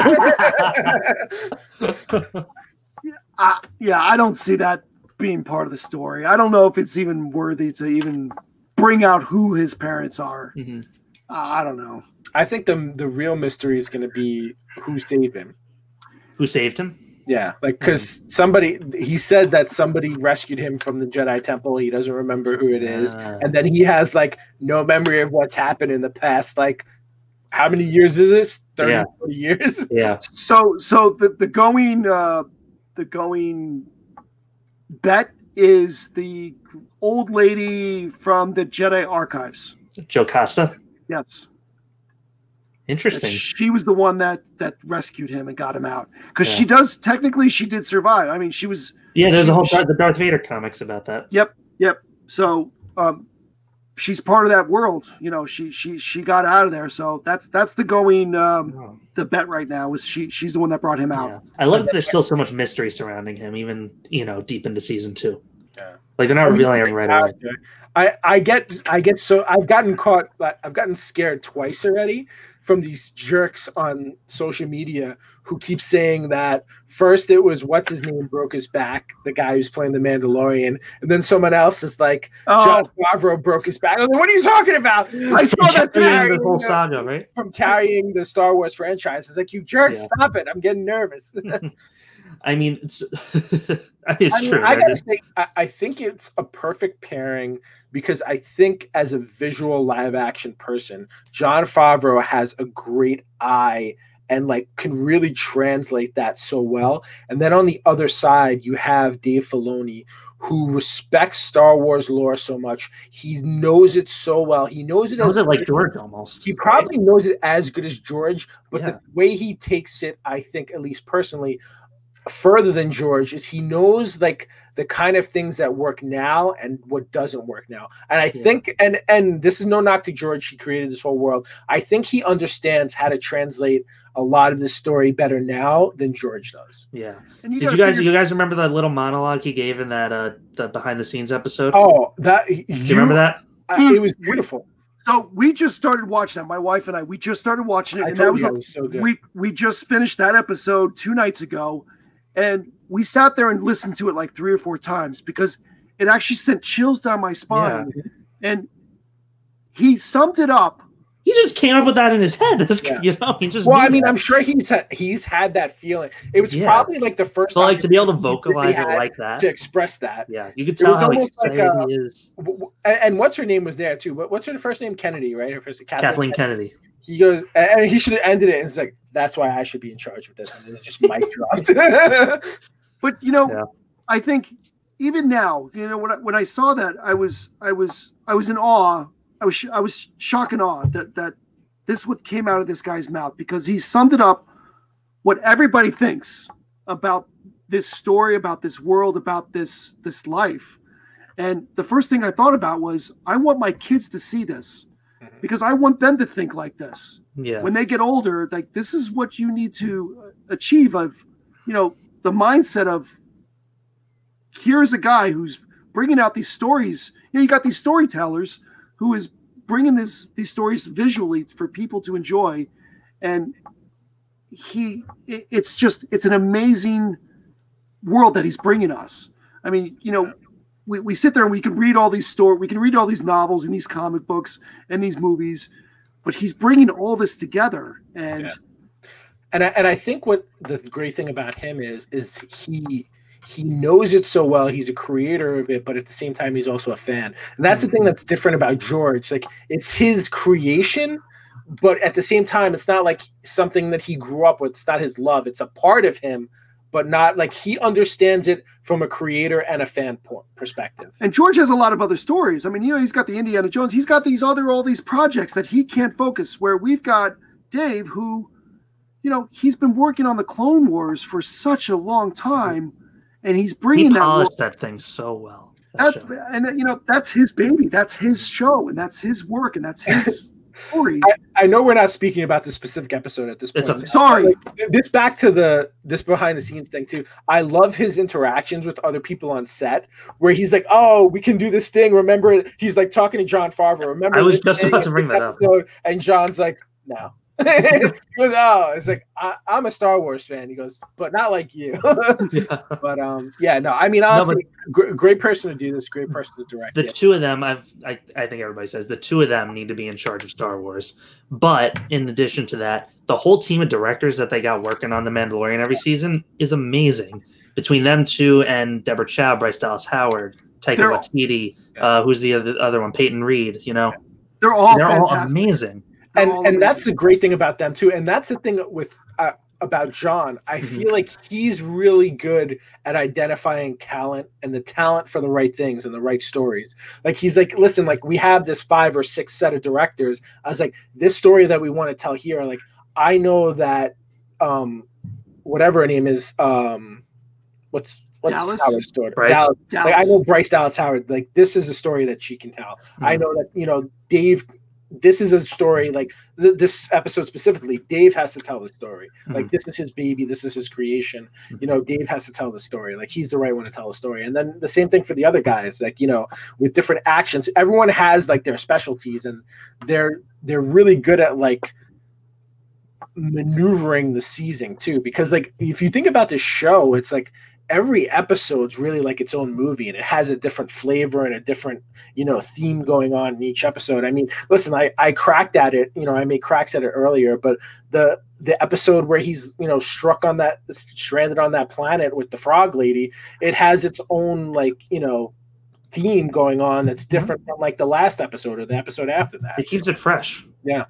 S2: I, yeah, I don't see that being part of the story. I don't know if it's even worthy to even bring out who his parents are.
S3: Mhm.
S2: Uh, I don't know.
S1: I think the the real mystery is going to be who saved him.
S3: Who saved him?
S1: Yeah, like because somebody he said that somebody rescued him from the Jedi Temple. He doesn't remember who it is,
S3: Ah.
S1: and then he has like no memory of what's happened in the past. Like, how many years is this? 30,
S3: Yeah.
S1: years?
S3: Yeah.
S2: So, so the the going uh, the going bet is the old lady from the Jedi archives.
S3: Jocasta.
S2: Yes,
S3: Interesting.
S2: she was the one that that rescued him and got him out because
S3: Yeah.
S2: she does technically she did survive. I mean, she was
S3: Yeah, there's a whole
S2: she-
S3: the Darth Vader comics about that.
S2: Yep, yep. So um, she's part of that world. You know, she she she got out of there. So that's that's the going um, the bet right now is she she's the one that brought him out.
S3: yeah. I love that there's still so much mystery surrounding him, even you know, deep into season two.
S1: Yeah.
S3: Like they're not revealing anything right away.
S1: I, I get I get so I've gotten caught but I've gotten scared twice already from these jerks on social media who keep saying that first it was what's his name broke his back the guy who's playing the Mandalorian and then someone else is like
S2: Oh,
S1: Jon Favreau broke his back. Like, what are you talking about?
S2: I saw that
S3: carrying the whole saga, right?
S1: From carrying the Star Wars franchise. It's like you jerks,
S3: Yeah.
S1: stop it. I'm getting nervous.
S3: I mean, it's, it's
S1: I, mean,
S3: true.
S1: I gotta
S3: just-
S1: say, I, I think it's a perfect pairing because I think as a visual live action person, Jon Favreau has a great eye and like can really translate that so well. And then on the other side, you have Dave Filoni, who respects Star Wars lore so much. He knows it so well. He knows it as
S3: it like George almost.
S1: he probably knows it as good as George, but
S3: Yeah.
S1: the way he takes it, I think, at least personally, further than George is he knows like the kind of things that work now and what doesn't work now. And I
S3: Yeah.
S1: think and and this is no knock to George, he created this whole world. I think he understands how to translate a lot of this story better now than George does.
S3: Yeah.
S2: And
S3: Did you guys
S2: figure-
S3: you guys remember that little monologue he gave in that uh the behind the scenes episode?
S1: Oh, that you,
S3: Do you remember that?
S1: I- it was beautiful.
S2: So we just started watching that. My wife and I. We just started watching it,
S1: I
S2: and that
S1: told
S2: was
S1: you
S2: a-
S1: it was so good.
S2: we we just finished that episode two nights ago, and we sat there and listened to it like three or four times because it actually sent chills down my spine. And he summed it up.
S3: He just came up with that in his head. This,
S1: Yeah.
S3: You know, he just
S1: well, I mean,
S3: that.
S1: I'm sure he's had, he's had that feeling. It was
S3: Yeah.
S1: probably like the first time
S3: like to be able to vocalize it like that.
S1: to express that.
S3: Yeah, you could tell how
S1: like
S3: excited
S1: a-
S3: he is.
S1: And, what's her name was there too. What's her first name? Kennedy, right? Her first
S3: Kathleen Kennedy.
S1: He goes, and and he should have ended it. And it's like that's why I should be in charge with this. And it's just mic dropped.
S2: But you know,
S3: Yeah.
S2: I think even now, you know, when I, when I saw that, I was I was I was in awe. I was I was shocked and awe that that this what came out of this guy's mouth because he summed it up what everybody thinks about this story, about this world, about this this life. And the first thing I thought about was I want my kids to see this
S1: Mhm.
S2: because I want them to think like this
S3: Yeah.
S2: when they get older like this is what you need to achieve of you know the mindset of here's a guy who's bringing out these stories. You know you got these storytellers who is bringing this these stories visually for people to enjoy. And he it- it's just it's an amazing world that he's bringing us. I mean you know we, we sit there and we can read all these story we can read all these novels and these comic books and these movies but he's bringing all this together and
S1: Yeah. and I, and I think what the great thing about him is is he he knows it so well. He's a creator of it, but at the same time, he's also a fan. And that's the thing mm-hmm. that's different about George. Like it's his creation, but at the same time, it's not like something that he grew up with. It's not his love. It's a part of him, but not like he understands it from a creator and a fan po- perspective.
S2: And George has a lot of other stories. I mean, you know, he's got the Indiana Jones. He's got these other all these projects that he can't focus. Where we've got Dave, who, you know, he's been working on the Clone Wars for such a long time, and he's bringing
S3: He
S2: that.
S3: polished
S2: work-
S3: that thing so well. that
S2: That's
S3: show.
S2: and you know that's his baby. That's his show, and that's his work, and that's his story.
S1: I know we're not speaking about this specific episode at this point.
S3: It's okay.
S2: Sorry.
S1: Like, this back to the this behind the scenes thing too. I love his interactions with other people on set, where he's like, "Oh, we can do this thing." Remember, it?" he's like talking to Jon Favreau. Remember,
S3: I was just about to bring that up.
S1: And Jon's like, "No." He goes, "Oh, it's like I, I'm a Star Wars fan." He goes, "But not like you."
S3: Yeah.
S1: but um, yeah, no. I mean, honestly, gr- great person to do this. Great person to direct.
S3: The
S1: it.
S3: two of them, I've, I, I think everybody says the two of them need to be in charge of Star Wars. But in addition to that, the whole team of directors that they got working on The Mandalorian every season is amazing. Between them two and Deborah Chow, Bryce Dallas Howard, Taika
S2: They're all-
S3: Waititi, uh, who's the other, other one, Peyton Reed. You know,
S2: They're all
S3: they're all amazing.
S2: They're
S1: and
S2: all
S1: and that's the great thing about them too and that's the thing with uh, about john i
S3: Mhm.
S1: feel like he's really good at identifying talent and the talent for the right things and the right stories like he's like listen like we have this five or six set of directors i was like this story that we want to tell here like i know that um whatever her name is um what's what's
S2: Dallas?
S1: Howard's daughter
S3: Bryce?
S1: Dallas.
S2: Dallas.
S1: Like I know Bryce Dallas Howard. Like this is a story that she can tell. I
S3: Mhm.
S1: know that you know Dave. This is a story like th- this episode specifically. Dave has to tell the story. Mm-hmm. Like this is his baby. This is his creation. You know, Dave has to tell the story. Like he's the right one to tell the story. And then the same thing for the other guys. Like you know, with different actions, everyone has like their specialties, and they're they're really good at like maneuvering the season too because like if you think about this show it's like every episode's really like its own movie and it has a different flavor and a different you know theme going on in each episode i mean listen i i cracked at it you know i made cracks at it earlier but the the episode where he's you know struck on that stranded on that planet with the frog lady it has its own like you know theme going on that's mm-hmm. different from like the last episode or the episode after that
S3: It keeps it fresh.
S1: Yeah.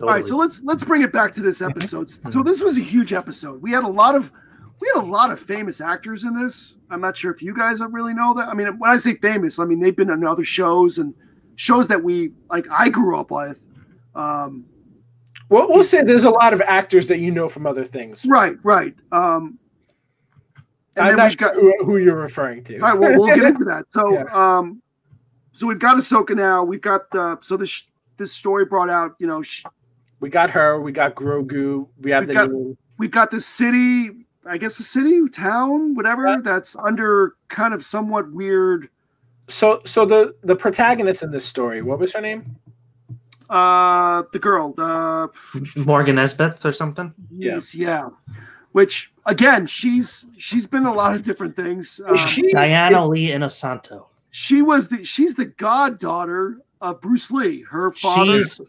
S2: All right, so let's let's bring it back to this mm-hmm. episode. Mm-hmm. So this was a huge episode. We had a lot of we had a lot of famous actors in this. I'm not sure if you guys really know that. I mean, when I say famous, I mean they've been on other shows and shows that we like I grew up with. Um,
S1: well we'll say there's a lot of actors that you know from other things
S2: right, right. Um,
S1: i'm not
S2: got
S1: sure who, you're referring to
S2: all right. Well, we'll get into that. So,
S1: Yeah.
S2: um, so we've got Ahsoka now. We've got uh, so this this story brought out. You know, sh-
S1: We got her. We got Grogu. We have
S2: We
S1: the
S2: got-
S1: new-
S2: we've got this city. I guess a city, town, whatever.
S1: Yeah.
S2: That's under kind of somewhat weird.
S1: so so the the protagonist in this story. What was her name?
S2: Uh, the girl. Uh,
S3: Morgan Elsbeth or something.
S2: yes, yeah. Which again, she's she's been a lot of different things. Um,
S1: she
S3: Diana Lee Inosanto.
S2: she was the she's the goddaughter of Bruce Lee, her father,
S3: She's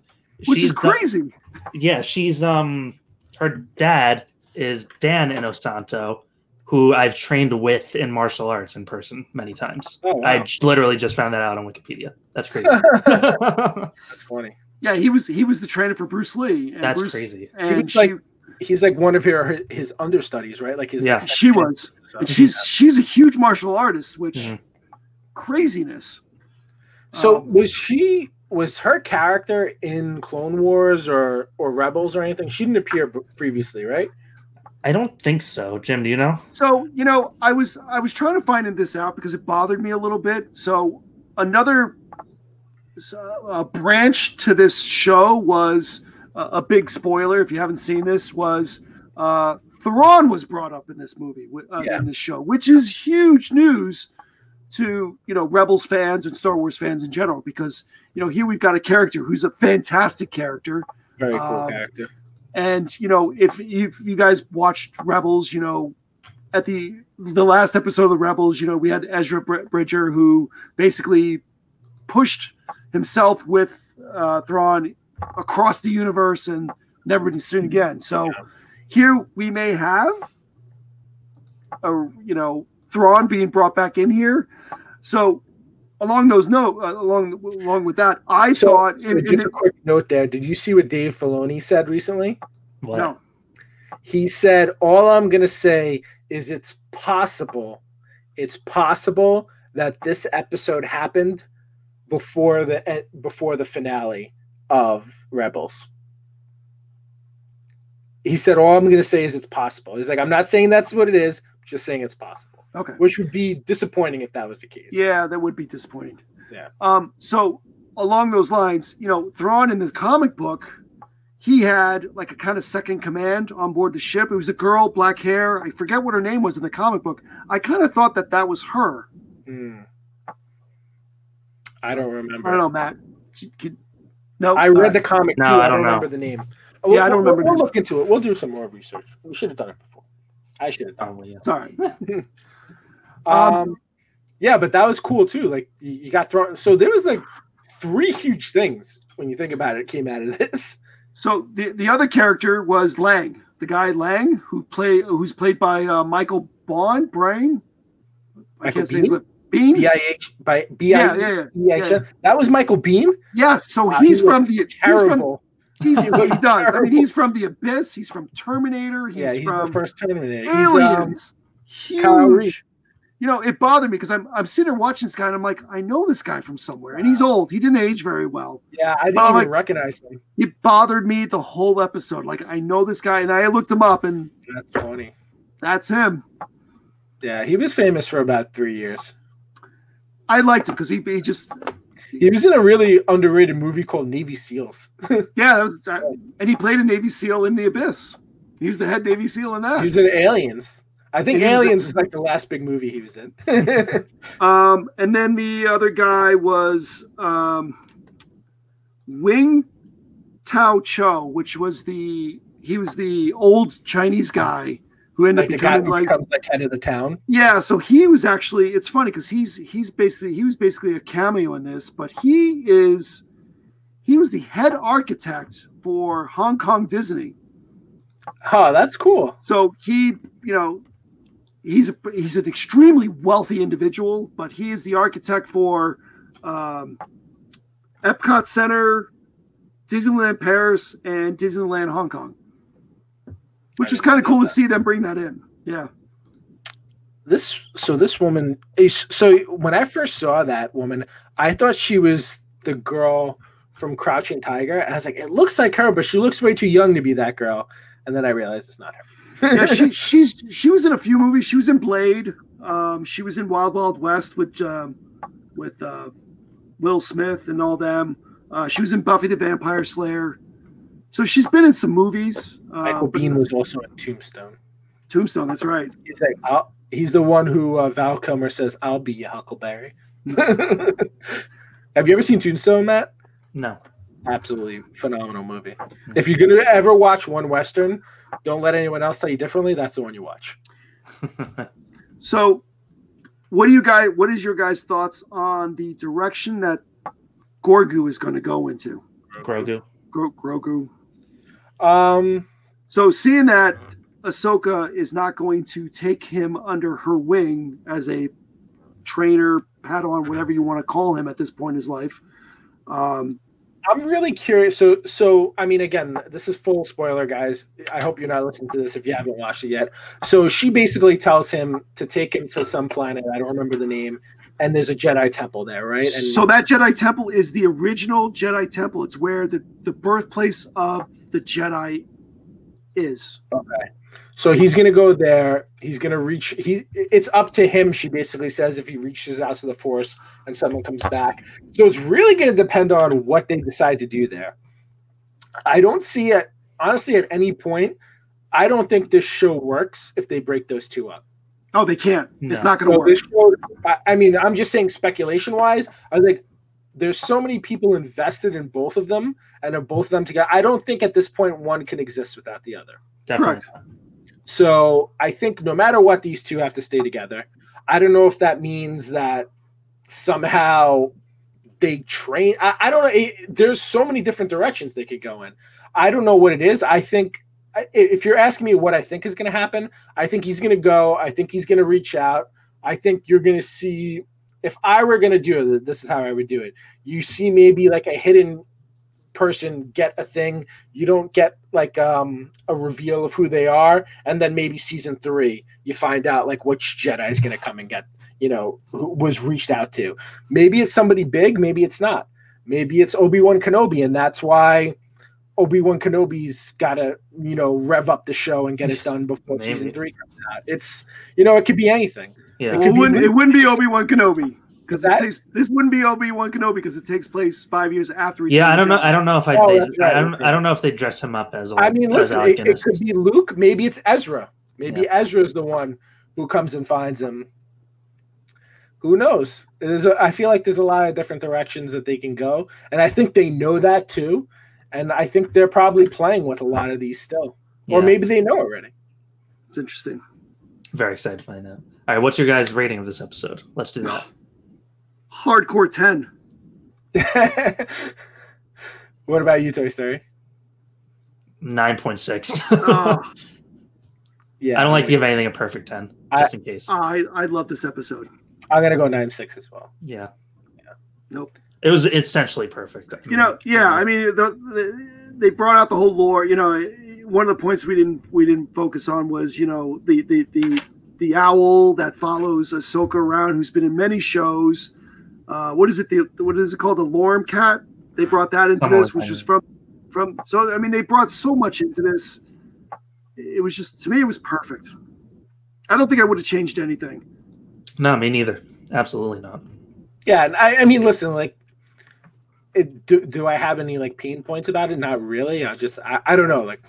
S2: which
S3: she's
S2: is
S3: the-
S2: crazy.
S3: yeah, she's um her dad is Dan Inosanto, who I've trained with in martial arts in person many times.
S1: Oh, wow.
S3: I j- literally just found that out on Wikipedia. That's crazy.
S1: That's funny.
S2: Yeah, he was he was the trainer for Bruce Lee. And
S3: That's
S2: Bruce,
S3: crazy.
S2: And
S1: was
S2: she,
S1: like- He's like one of her his understudies, right? Like his
S3: Yeah.
S2: she was. And she's she's a huge martial artist, which
S3: Mhm.
S2: craziness.
S1: So
S2: Um,
S1: was she was her character in Clone Wars or or Rebels or anything? She didn't appear previously, right?
S3: I don't think so. Jim, do you know?
S2: So you know, I was I was trying to find this out because it bothered me a little bit. So another uh, branch to this show was uh, a big spoiler. If you haven't seen this, was uh, Thrawn was brought up in this movie uh,
S1: Yeah.
S2: in this show, which is huge news to you know Rebels fans and Star Wars fans in general because you know here we've got a character who's a fantastic character.
S1: Very cool
S2: Um,
S1: character.
S2: And you know, if, if you guys watched Rebels, you know, at the the last episode of the Rebels, you know, we had Ezra Bridger who basically pushed himself with uh, Thrawn across the universe and never been seen again. So here we may have a you know Thrawn being brought back in here. So along those note, uh, along along with that, I
S1: So,
S2: thought
S1: so
S2: in- in
S1: just
S2: the-
S1: a quick note there. Did you see what Dave Filoni said recently?
S3: What?
S2: no,
S1: He said, "All I'm gonna say is it's possible, it's possible that this episode happened before the eh, before the finale of Rebels." He said, "All I'm gonna say is it's possible." He's like, "I'm not saying that's what it is, just saying it's possible,"
S2: okay.
S1: which would be disappointing if that was the case.
S2: Yeah, that would be disappointing.
S1: Yeah.
S2: Um, so along those lines, you know, Thrawn in the comic book, he had like a kind of second command on board the ship. It was a girl, black hair. I forget what her name was in the comic book. I kind of thought that that was her.
S1: Hmm. I don't remember.
S2: I don't know, Matt. Could- could- no,
S1: I read
S2: right.
S1: the comic
S3: No,
S1: too.
S3: I
S1: I
S3: don't
S1: don't
S3: know.
S1: remember the name.
S2: Yeah, I don't remember
S1: We'll, we'll look into it. We'll do some more research. We should have done it before. I should have done.
S3: Probably, yeah.
S2: It's all right.
S1: it.
S2: Um,
S1: Um, yeah, but that was cool too. Like you, got Thrawn. So there was like three huge things when you think about it came out of this.
S2: So the the other character was Lang, the guy Lang who play who's played by uh, Michael Bond, Brain. I
S1: Michael
S2: can't say his name. Biehn.
S1: B I H by B
S2: yeah,
S1: I
S2: yeah, yeah.
S1: H N. That was Michael Biehn.
S2: Yes, so
S1: Wow,
S2: he's
S1: he
S2: from the he's from
S1: terrible.
S2: He's,
S1: He
S2: he does. I mean, he's from the Abyss. He's from Terminator. He's,
S1: yeah, he's
S2: from
S1: the first Terminator. He's, um,
S2: Aliens.
S1: Reese.
S2: Huge. You know, it bothered me because I'm I'm sitting there watching this guy and I'm like, I know this guy from somewhere, and he's old. He didn't age very well.
S1: yeah, I didn't even
S2: like-
S1: recognize him.
S2: It bothered me the whole episode. Like I know this guy, and I looked him up, and
S1: That's funny.
S2: that's him.
S1: Yeah, he was famous for about three years.
S2: I liked him because he, he just
S1: He was in a really underrated movie called Navy SEALs.
S2: yeah, that was, and he played a Navy SEAL in the Abyss. He was the head Navy SEAL in that.
S1: He was in Aliens. I think Aliens is like the last big movie he was in.
S2: Um, and then the other guy was um, Wing Tao Chao, which was the he was the old Chinese guy who ended
S1: like
S2: up becoming like
S1: like head of the town.
S2: yeah. So he was actually it's funny because he's he's basically he was basically a cameo in this, but he is he was the head architect for Hong Kong Disney.
S1: Oh, that's cool.
S2: So he, you know, he's a, he's an extremely wealthy individual, but he is the architect for um, Epcot Center, Disneyland Paris, and Disneyland Hong Kong, which
S1: I
S2: was kind of cool to see them bring that in. Yeah,
S1: This so this woman is so when I first saw that woman, I thought she was the girl from Crouching Tiger. And I was like, it looks like her, but she looks way too young to be that girl. And then I realized it's not her.
S2: Yeah. She she's she was in a few movies. She was in Blade. Um, she was in Wild Wild West with um, with uh, Will Smith and all them. Uh, she was in Buffy the Vampire Slayer. So she's been in some movies. Uh,
S1: Michael
S2: but-
S1: Biehn was also in Tombstone.
S2: Tombstone. That's right.
S1: He's like, he's the one who uh, Val Kilmer says, "I'll be your Huckleberry." Have you ever seen Tombstone, Matt?
S3: No.
S1: Absolutely phenomenal movie. If you're gonna ever watch one western, don't let anyone else tell you differently. That's the one you watch.
S2: So, what do you guys? What is your guys' thoughts on the direction that Gorgu is going to go into?
S3: Grogu.
S2: Gro- Grogu.
S1: Um,
S2: So, seeing that Ahsoka is not going to take him under her wing as a trainer, Padawan, whatever you want to call him at this point in his life. Um,
S1: I'm really curious. So, so I mean, again, this is full spoiler, guys. I hope you're not listening to this if you haven't watched it yet. So, she basically tells him to take him to some planet. I don't remember the name, and there's a Jedi temple there, right? And
S2: so that Jedi Temple is the original Jedi Temple. It's where the the birthplace of the Jedi is.
S1: Okay. So he's gonna go there. He's gonna reach. He. It's up to him. She basically says if he reaches out to the force and someone comes back. So it's really gonna depend on what they decide to do there. I don't see it honestly at any point. I don't think this show works if they break those two up.
S2: Oh, they can't. It's not going to
S1: So
S2: work.
S1: this show, I, I mean, I'm just saying speculation wise. I was like, there's so many people invested in both of them, and of both of them together. I don't think at this point one can exist without the other.
S3: Definitely.
S1: So I think no matter what, these two have to stay together. I don't know if that means that somehow they train. I, I don't know. It, there's so many different directions they could go in. I don't know what it is. I think if you're asking me what I think is going to happen, I think he's going to go. I think he's going to reach out. I think you're going to see. If I were going to do it, this is how I would do it. You see maybe like a hidden person get a thing. You don't get like um, a reveal of who they are, and then maybe season three you find out like which Jedi is going to come and get you know who was reached out to. Maybe it's somebody big, maybe it's not. Maybe it's Obi Wan Kenobi, and that's why Obi Wan Kenobi's got to you know rev up the show and get it done before
S3: Maybe.
S1: season three comes out. It's you know it could be anything.
S3: Yeah.
S1: It
S2: Well,
S1: could
S2: it,
S1: be
S2: wouldn't, it wouldn't be Obi Wan Kenobi because this
S1: That-
S2: takes this wouldn't be Obi Wan Kenobi because it takes place five years after.
S3: Yeah, I don't know.
S2: Return of the
S3: I don't know if I.
S1: Oh,
S3: they,
S1: right,
S3: I, don't,
S1: okay.
S3: I don't know if they dress him up as. Old,
S1: I mean,
S3: as
S1: listen,
S3: Alec
S1: it, it could be Luke. Maybe it's Ezra. Maybe Ezra's the one who comes and finds him. Who knows? There's a, I feel like there's a lot of different directions that they can go, and I think they know that too. And I think they're probably playing with a lot of these still, or maybe they know already.
S2: It's interesting.
S3: Very excited to find out. All right, what's your guys' rating of this episode? Let's do that.
S2: Hardcore ten.
S1: what about you, Toy Story?
S3: Nine point six.
S2: Oh,
S1: Yeah,
S3: I don't like to give anything a perfect ten, just in case.
S2: Oh, I I love this episode.
S1: I'm gonna go nine six as well.
S3: yeah,
S2: Nope.
S3: it was essentially perfect. I
S2: You know, yeah. I mean, the, the, they brought out the whole lore. You know, one of the points we didn't we didn't focus on was you know the the the the owl that follows Ahsoka around, who's been in many shows. Uh, what is it? The what is it called? The Loth-cat. They brought that into
S3: Something
S2: this,
S3: like
S2: which
S3: that.
S2: was from from. So I mean, they brought so much into this. It was just to me, it was perfect. I don't think I would have changed anything.
S3: no, me neither. Absolutely not.
S1: Yeah, and I, I mean, listen, like, it, do do I have any like pain points about it? Not really. I just I, I don't know. Like,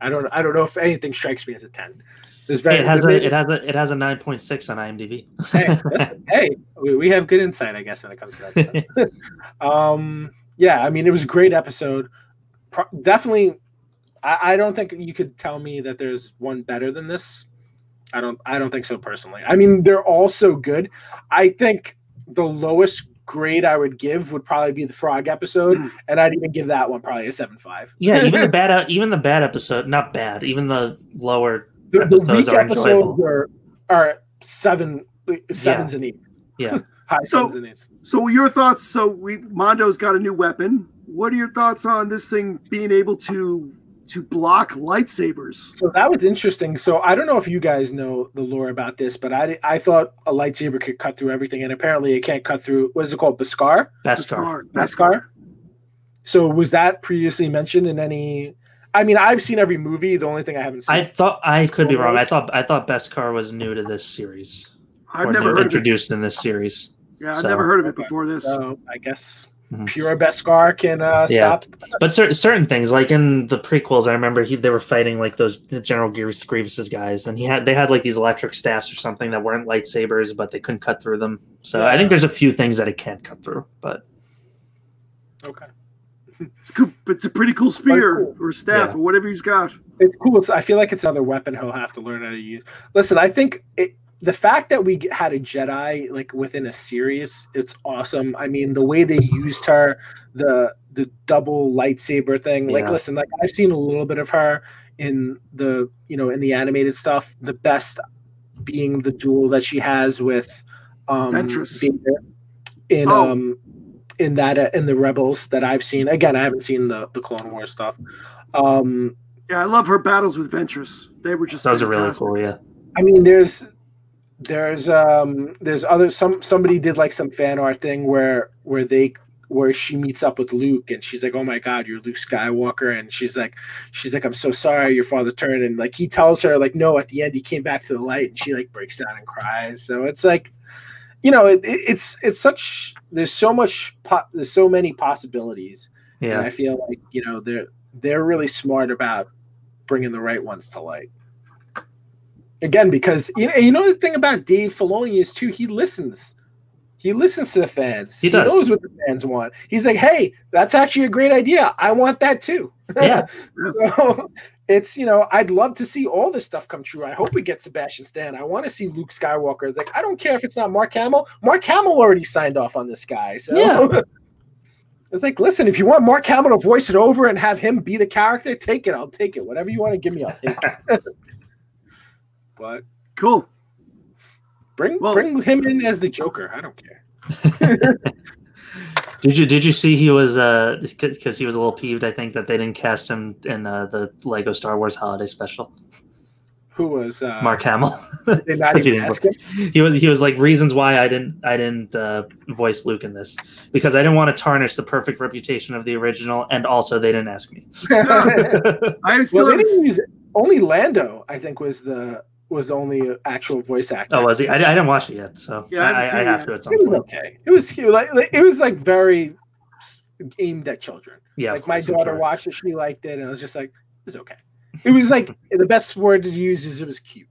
S1: I don't I don't know if anything strikes me as a ten. Very
S3: it has a it has a it has a nine point six on IMDb.
S1: hey, listen, hey, we, we have good insight, I guess, when it comes to that. um, yeah, I mean, it was a great episode. Pro- definitely, I, I don't think you could tell me that there's one better than this. I don't. I don't think so personally. I mean, they're all so good. I think the lowest grade I would give would probably be the frog episode,
S2: Mm.
S1: and I'd even give that one probably a seven five.
S3: yeah, even the bad even the bad episode, not bad. Even the lower
S1: the, the
S3: episodes
S1: weak
S3: are
S1: episodes are are seven sevens and eights.
S3: Yeah.
S1: high
S2: So-
S1: sevens and eights.
S2: So your thoughts? So we Mando's got a new weapon. What are your thoughts on this thing being able to to block lightsabers?
S1: So that was interesting. So I don't know if you guys know the lore about this, but I I thought a lightsaber could cut through everything, and apparently it can't cut through. What is it called? Beskar.
S3: Beskar.
S1: Beskar. So was that previously mentioned in any? I mean, I've seen every movie. The only thing I haven't seen.
S3: I thought I could be wrong. I thought I thought Beskar was new to this series.
S2: I've
S3: or
S2: never
S3: new-
S2: heard of it.
S3: introduced in this series.
S2: Yeah, I've never heard of it before this.
S1: so I guess
S3: Mhm.
S1: pure Car can uh,
S3: Yeah.
S1: stop.
S3: But certain certain things, like in the prequels, I remember he they were fighting like those General Grievous, Grievous's guys, and he had they had like these electric staffs or something that weren't lightsabers, but they couldn't cut through them. So I think there's a few things that it can't cut through. But
S1: Okay.
S2: It's, cool, it's a pretty cool spear
S1: cool.
S2: or staff
S3: Yeah.
S2: or whatever he's got.
S1: It's cool. It's, I feel like it's another weapon he'll have to learn how to use. Listen, I think it, the fact that we had a Jedi like within a series, it's awesome. I mean, the way they used her, the the double lightsaber thing. Like, listen, like I've seen a little bit of her in the you know in the animated stuff. The best being the duel that she has with um
S2: Ventress.
S1: In
S2: Oh.
S1: um in that uh, in the Rebels that I've seen. Again, I haven't seen the the Clone War stuff. Um
S2: Yeah, I love her battles with Ventress. They were just
S3: those are really cool. Yeah.
S1: I mean, there's there's um there's other some somebody did like some fan art thing where where they where she meets up with Luke and she's like, "Oh my God, you're Luke Skywalker," and she's like, she's like, "I'm so sorry, your father turned," and like he tells her like, "No," at the end he came back to the light, and she like breaks down and cries. So it's like, you know, it, it- it's it's such there's so much po- there's so many possibilities, and
S3: Yeah.
S1: I feel like you know they're they're really smart about bringing the right ones to light. Again, because you know, you know the thing about Dave Filoni is too he listens. He listens to the fans.
S3: He does.
S1: knows what the fans want. He's like, "Hey, that's actually a great idea. I want that too."
S3: Yeah.
S1: so it's you know, I'd love to see all this stuff come true. I hope we get Sebastian Stan. I want to see Luke Skywalker. It's like I don't care if it's not Mark Hamill. Mark Hamill already signed off on this guy. So
S3: Yeah.
S1: it's like, listen, if you want Mark Hamill to voice it over and have him be the character, take it. I'll take it. Whatever you want to give me, I'll take it. but
S2: Cool.
S1: Bring
S2: Well-
S1: bring him in as the Joker. I don't care.
S3: Did you did you see he was uh because he was a little peeved I think that they didn't cast him in uh, the Lego Star Wars Holiday Special.
S1: Who was uh,
S3: Mark Hamill.
S1: Did they not
S3: 'Cause he didn't
S1: ask him?
S3: he was he was like reasons why I didn't I didn't uh, voice Luke in this because I didn't want to tarnish the perfect reputation of the original and also they didn't ask me.
S2: I'm still
S1: well, they didn't use only Lando. I think was the was the only actual voice actor.
S3: oh, was he? I, I didn't watch it yet, so
S2: Yeah, I haven't
S3: I, I, have
S2: yet.
S3: to at some
S1: It was
S3: point.
S1: okay. It was cute. Like, like, it was like very aimed at children.
S3: Yeah,
S1: like my
S3: course,
S1: daughter
S3: sure.
S1: watched it, she liked it, and I was just like, it was okay. It was like the best word to use is it was cute.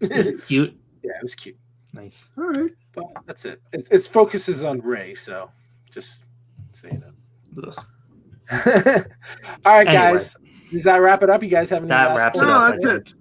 S1: yeah,
S3: It's cute, Yeah,
S1: it was cute.
S3: nice.
S2: All right.
S1: But that's it. It, it focuses on Rey, so just so you know.
S3: Ugh.
S1: All right,
S3: Anyway.
S1: guys. Does that wrap it up? You guys have any
S3: That
S1: last
S3: wraps it
S1: points?
S2: No,
S3: up. I
S2: that's it.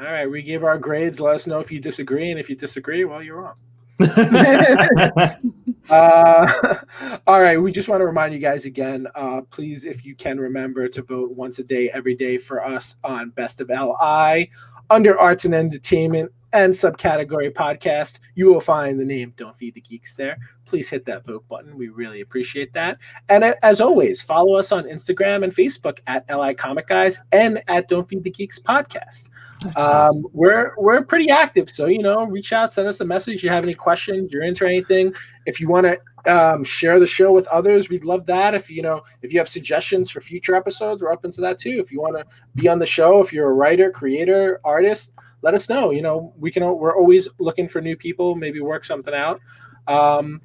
S1: All right, we give our grades. Let us know if you disagree, and if you disagree, well, you're wrong. Uh, all right. We just want to remind you guys again. Uh, please, if you can remember to vote once a day, every day for us on Best of LI under Arts and Entertainment and subcategory podcast. You will find the name Don't Feed the Geeks there. Please hit that vote button. We really appreciate that. And as always, follow us on Instagram and Facebook at LI Comic Guys and at Don't Feed the Geeks podcast. Um, we're we're pretty active, so you know, reach out, send us a message. You have any questions? You're into anything? If you want to um, share the show with others, we'd love that. If you know, if you have suggestions for future episodes, we're open to that too. If you want to be on the show, if you're a writer, creator, artist, let us know. You know, we can. We're always looking for new people. Maybe work something out. Um,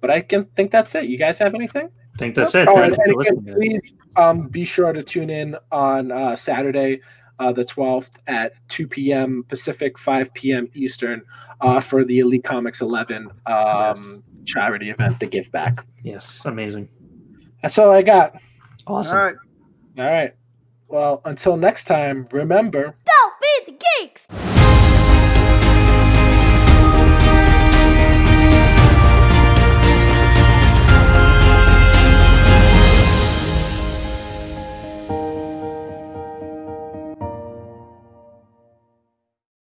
S1: but I can think that's it. You guys have anything?
S3: I think that's it.
S1: Oh, and, and again, please um, be sure to tune in on uh, Saturday, uh, the 12th at 2 p.m. Pacific, 5 p.m. Eastern uh, for the Elite Comics 11 um,
S3: Yes.
S1: charity event, the Give Back.
S3: Yes, amazing.
S1: That's all I got.
S3: Awesome.
S2: All right.
S1: All right. Well, until next time, remember.
S4: Don't geeks!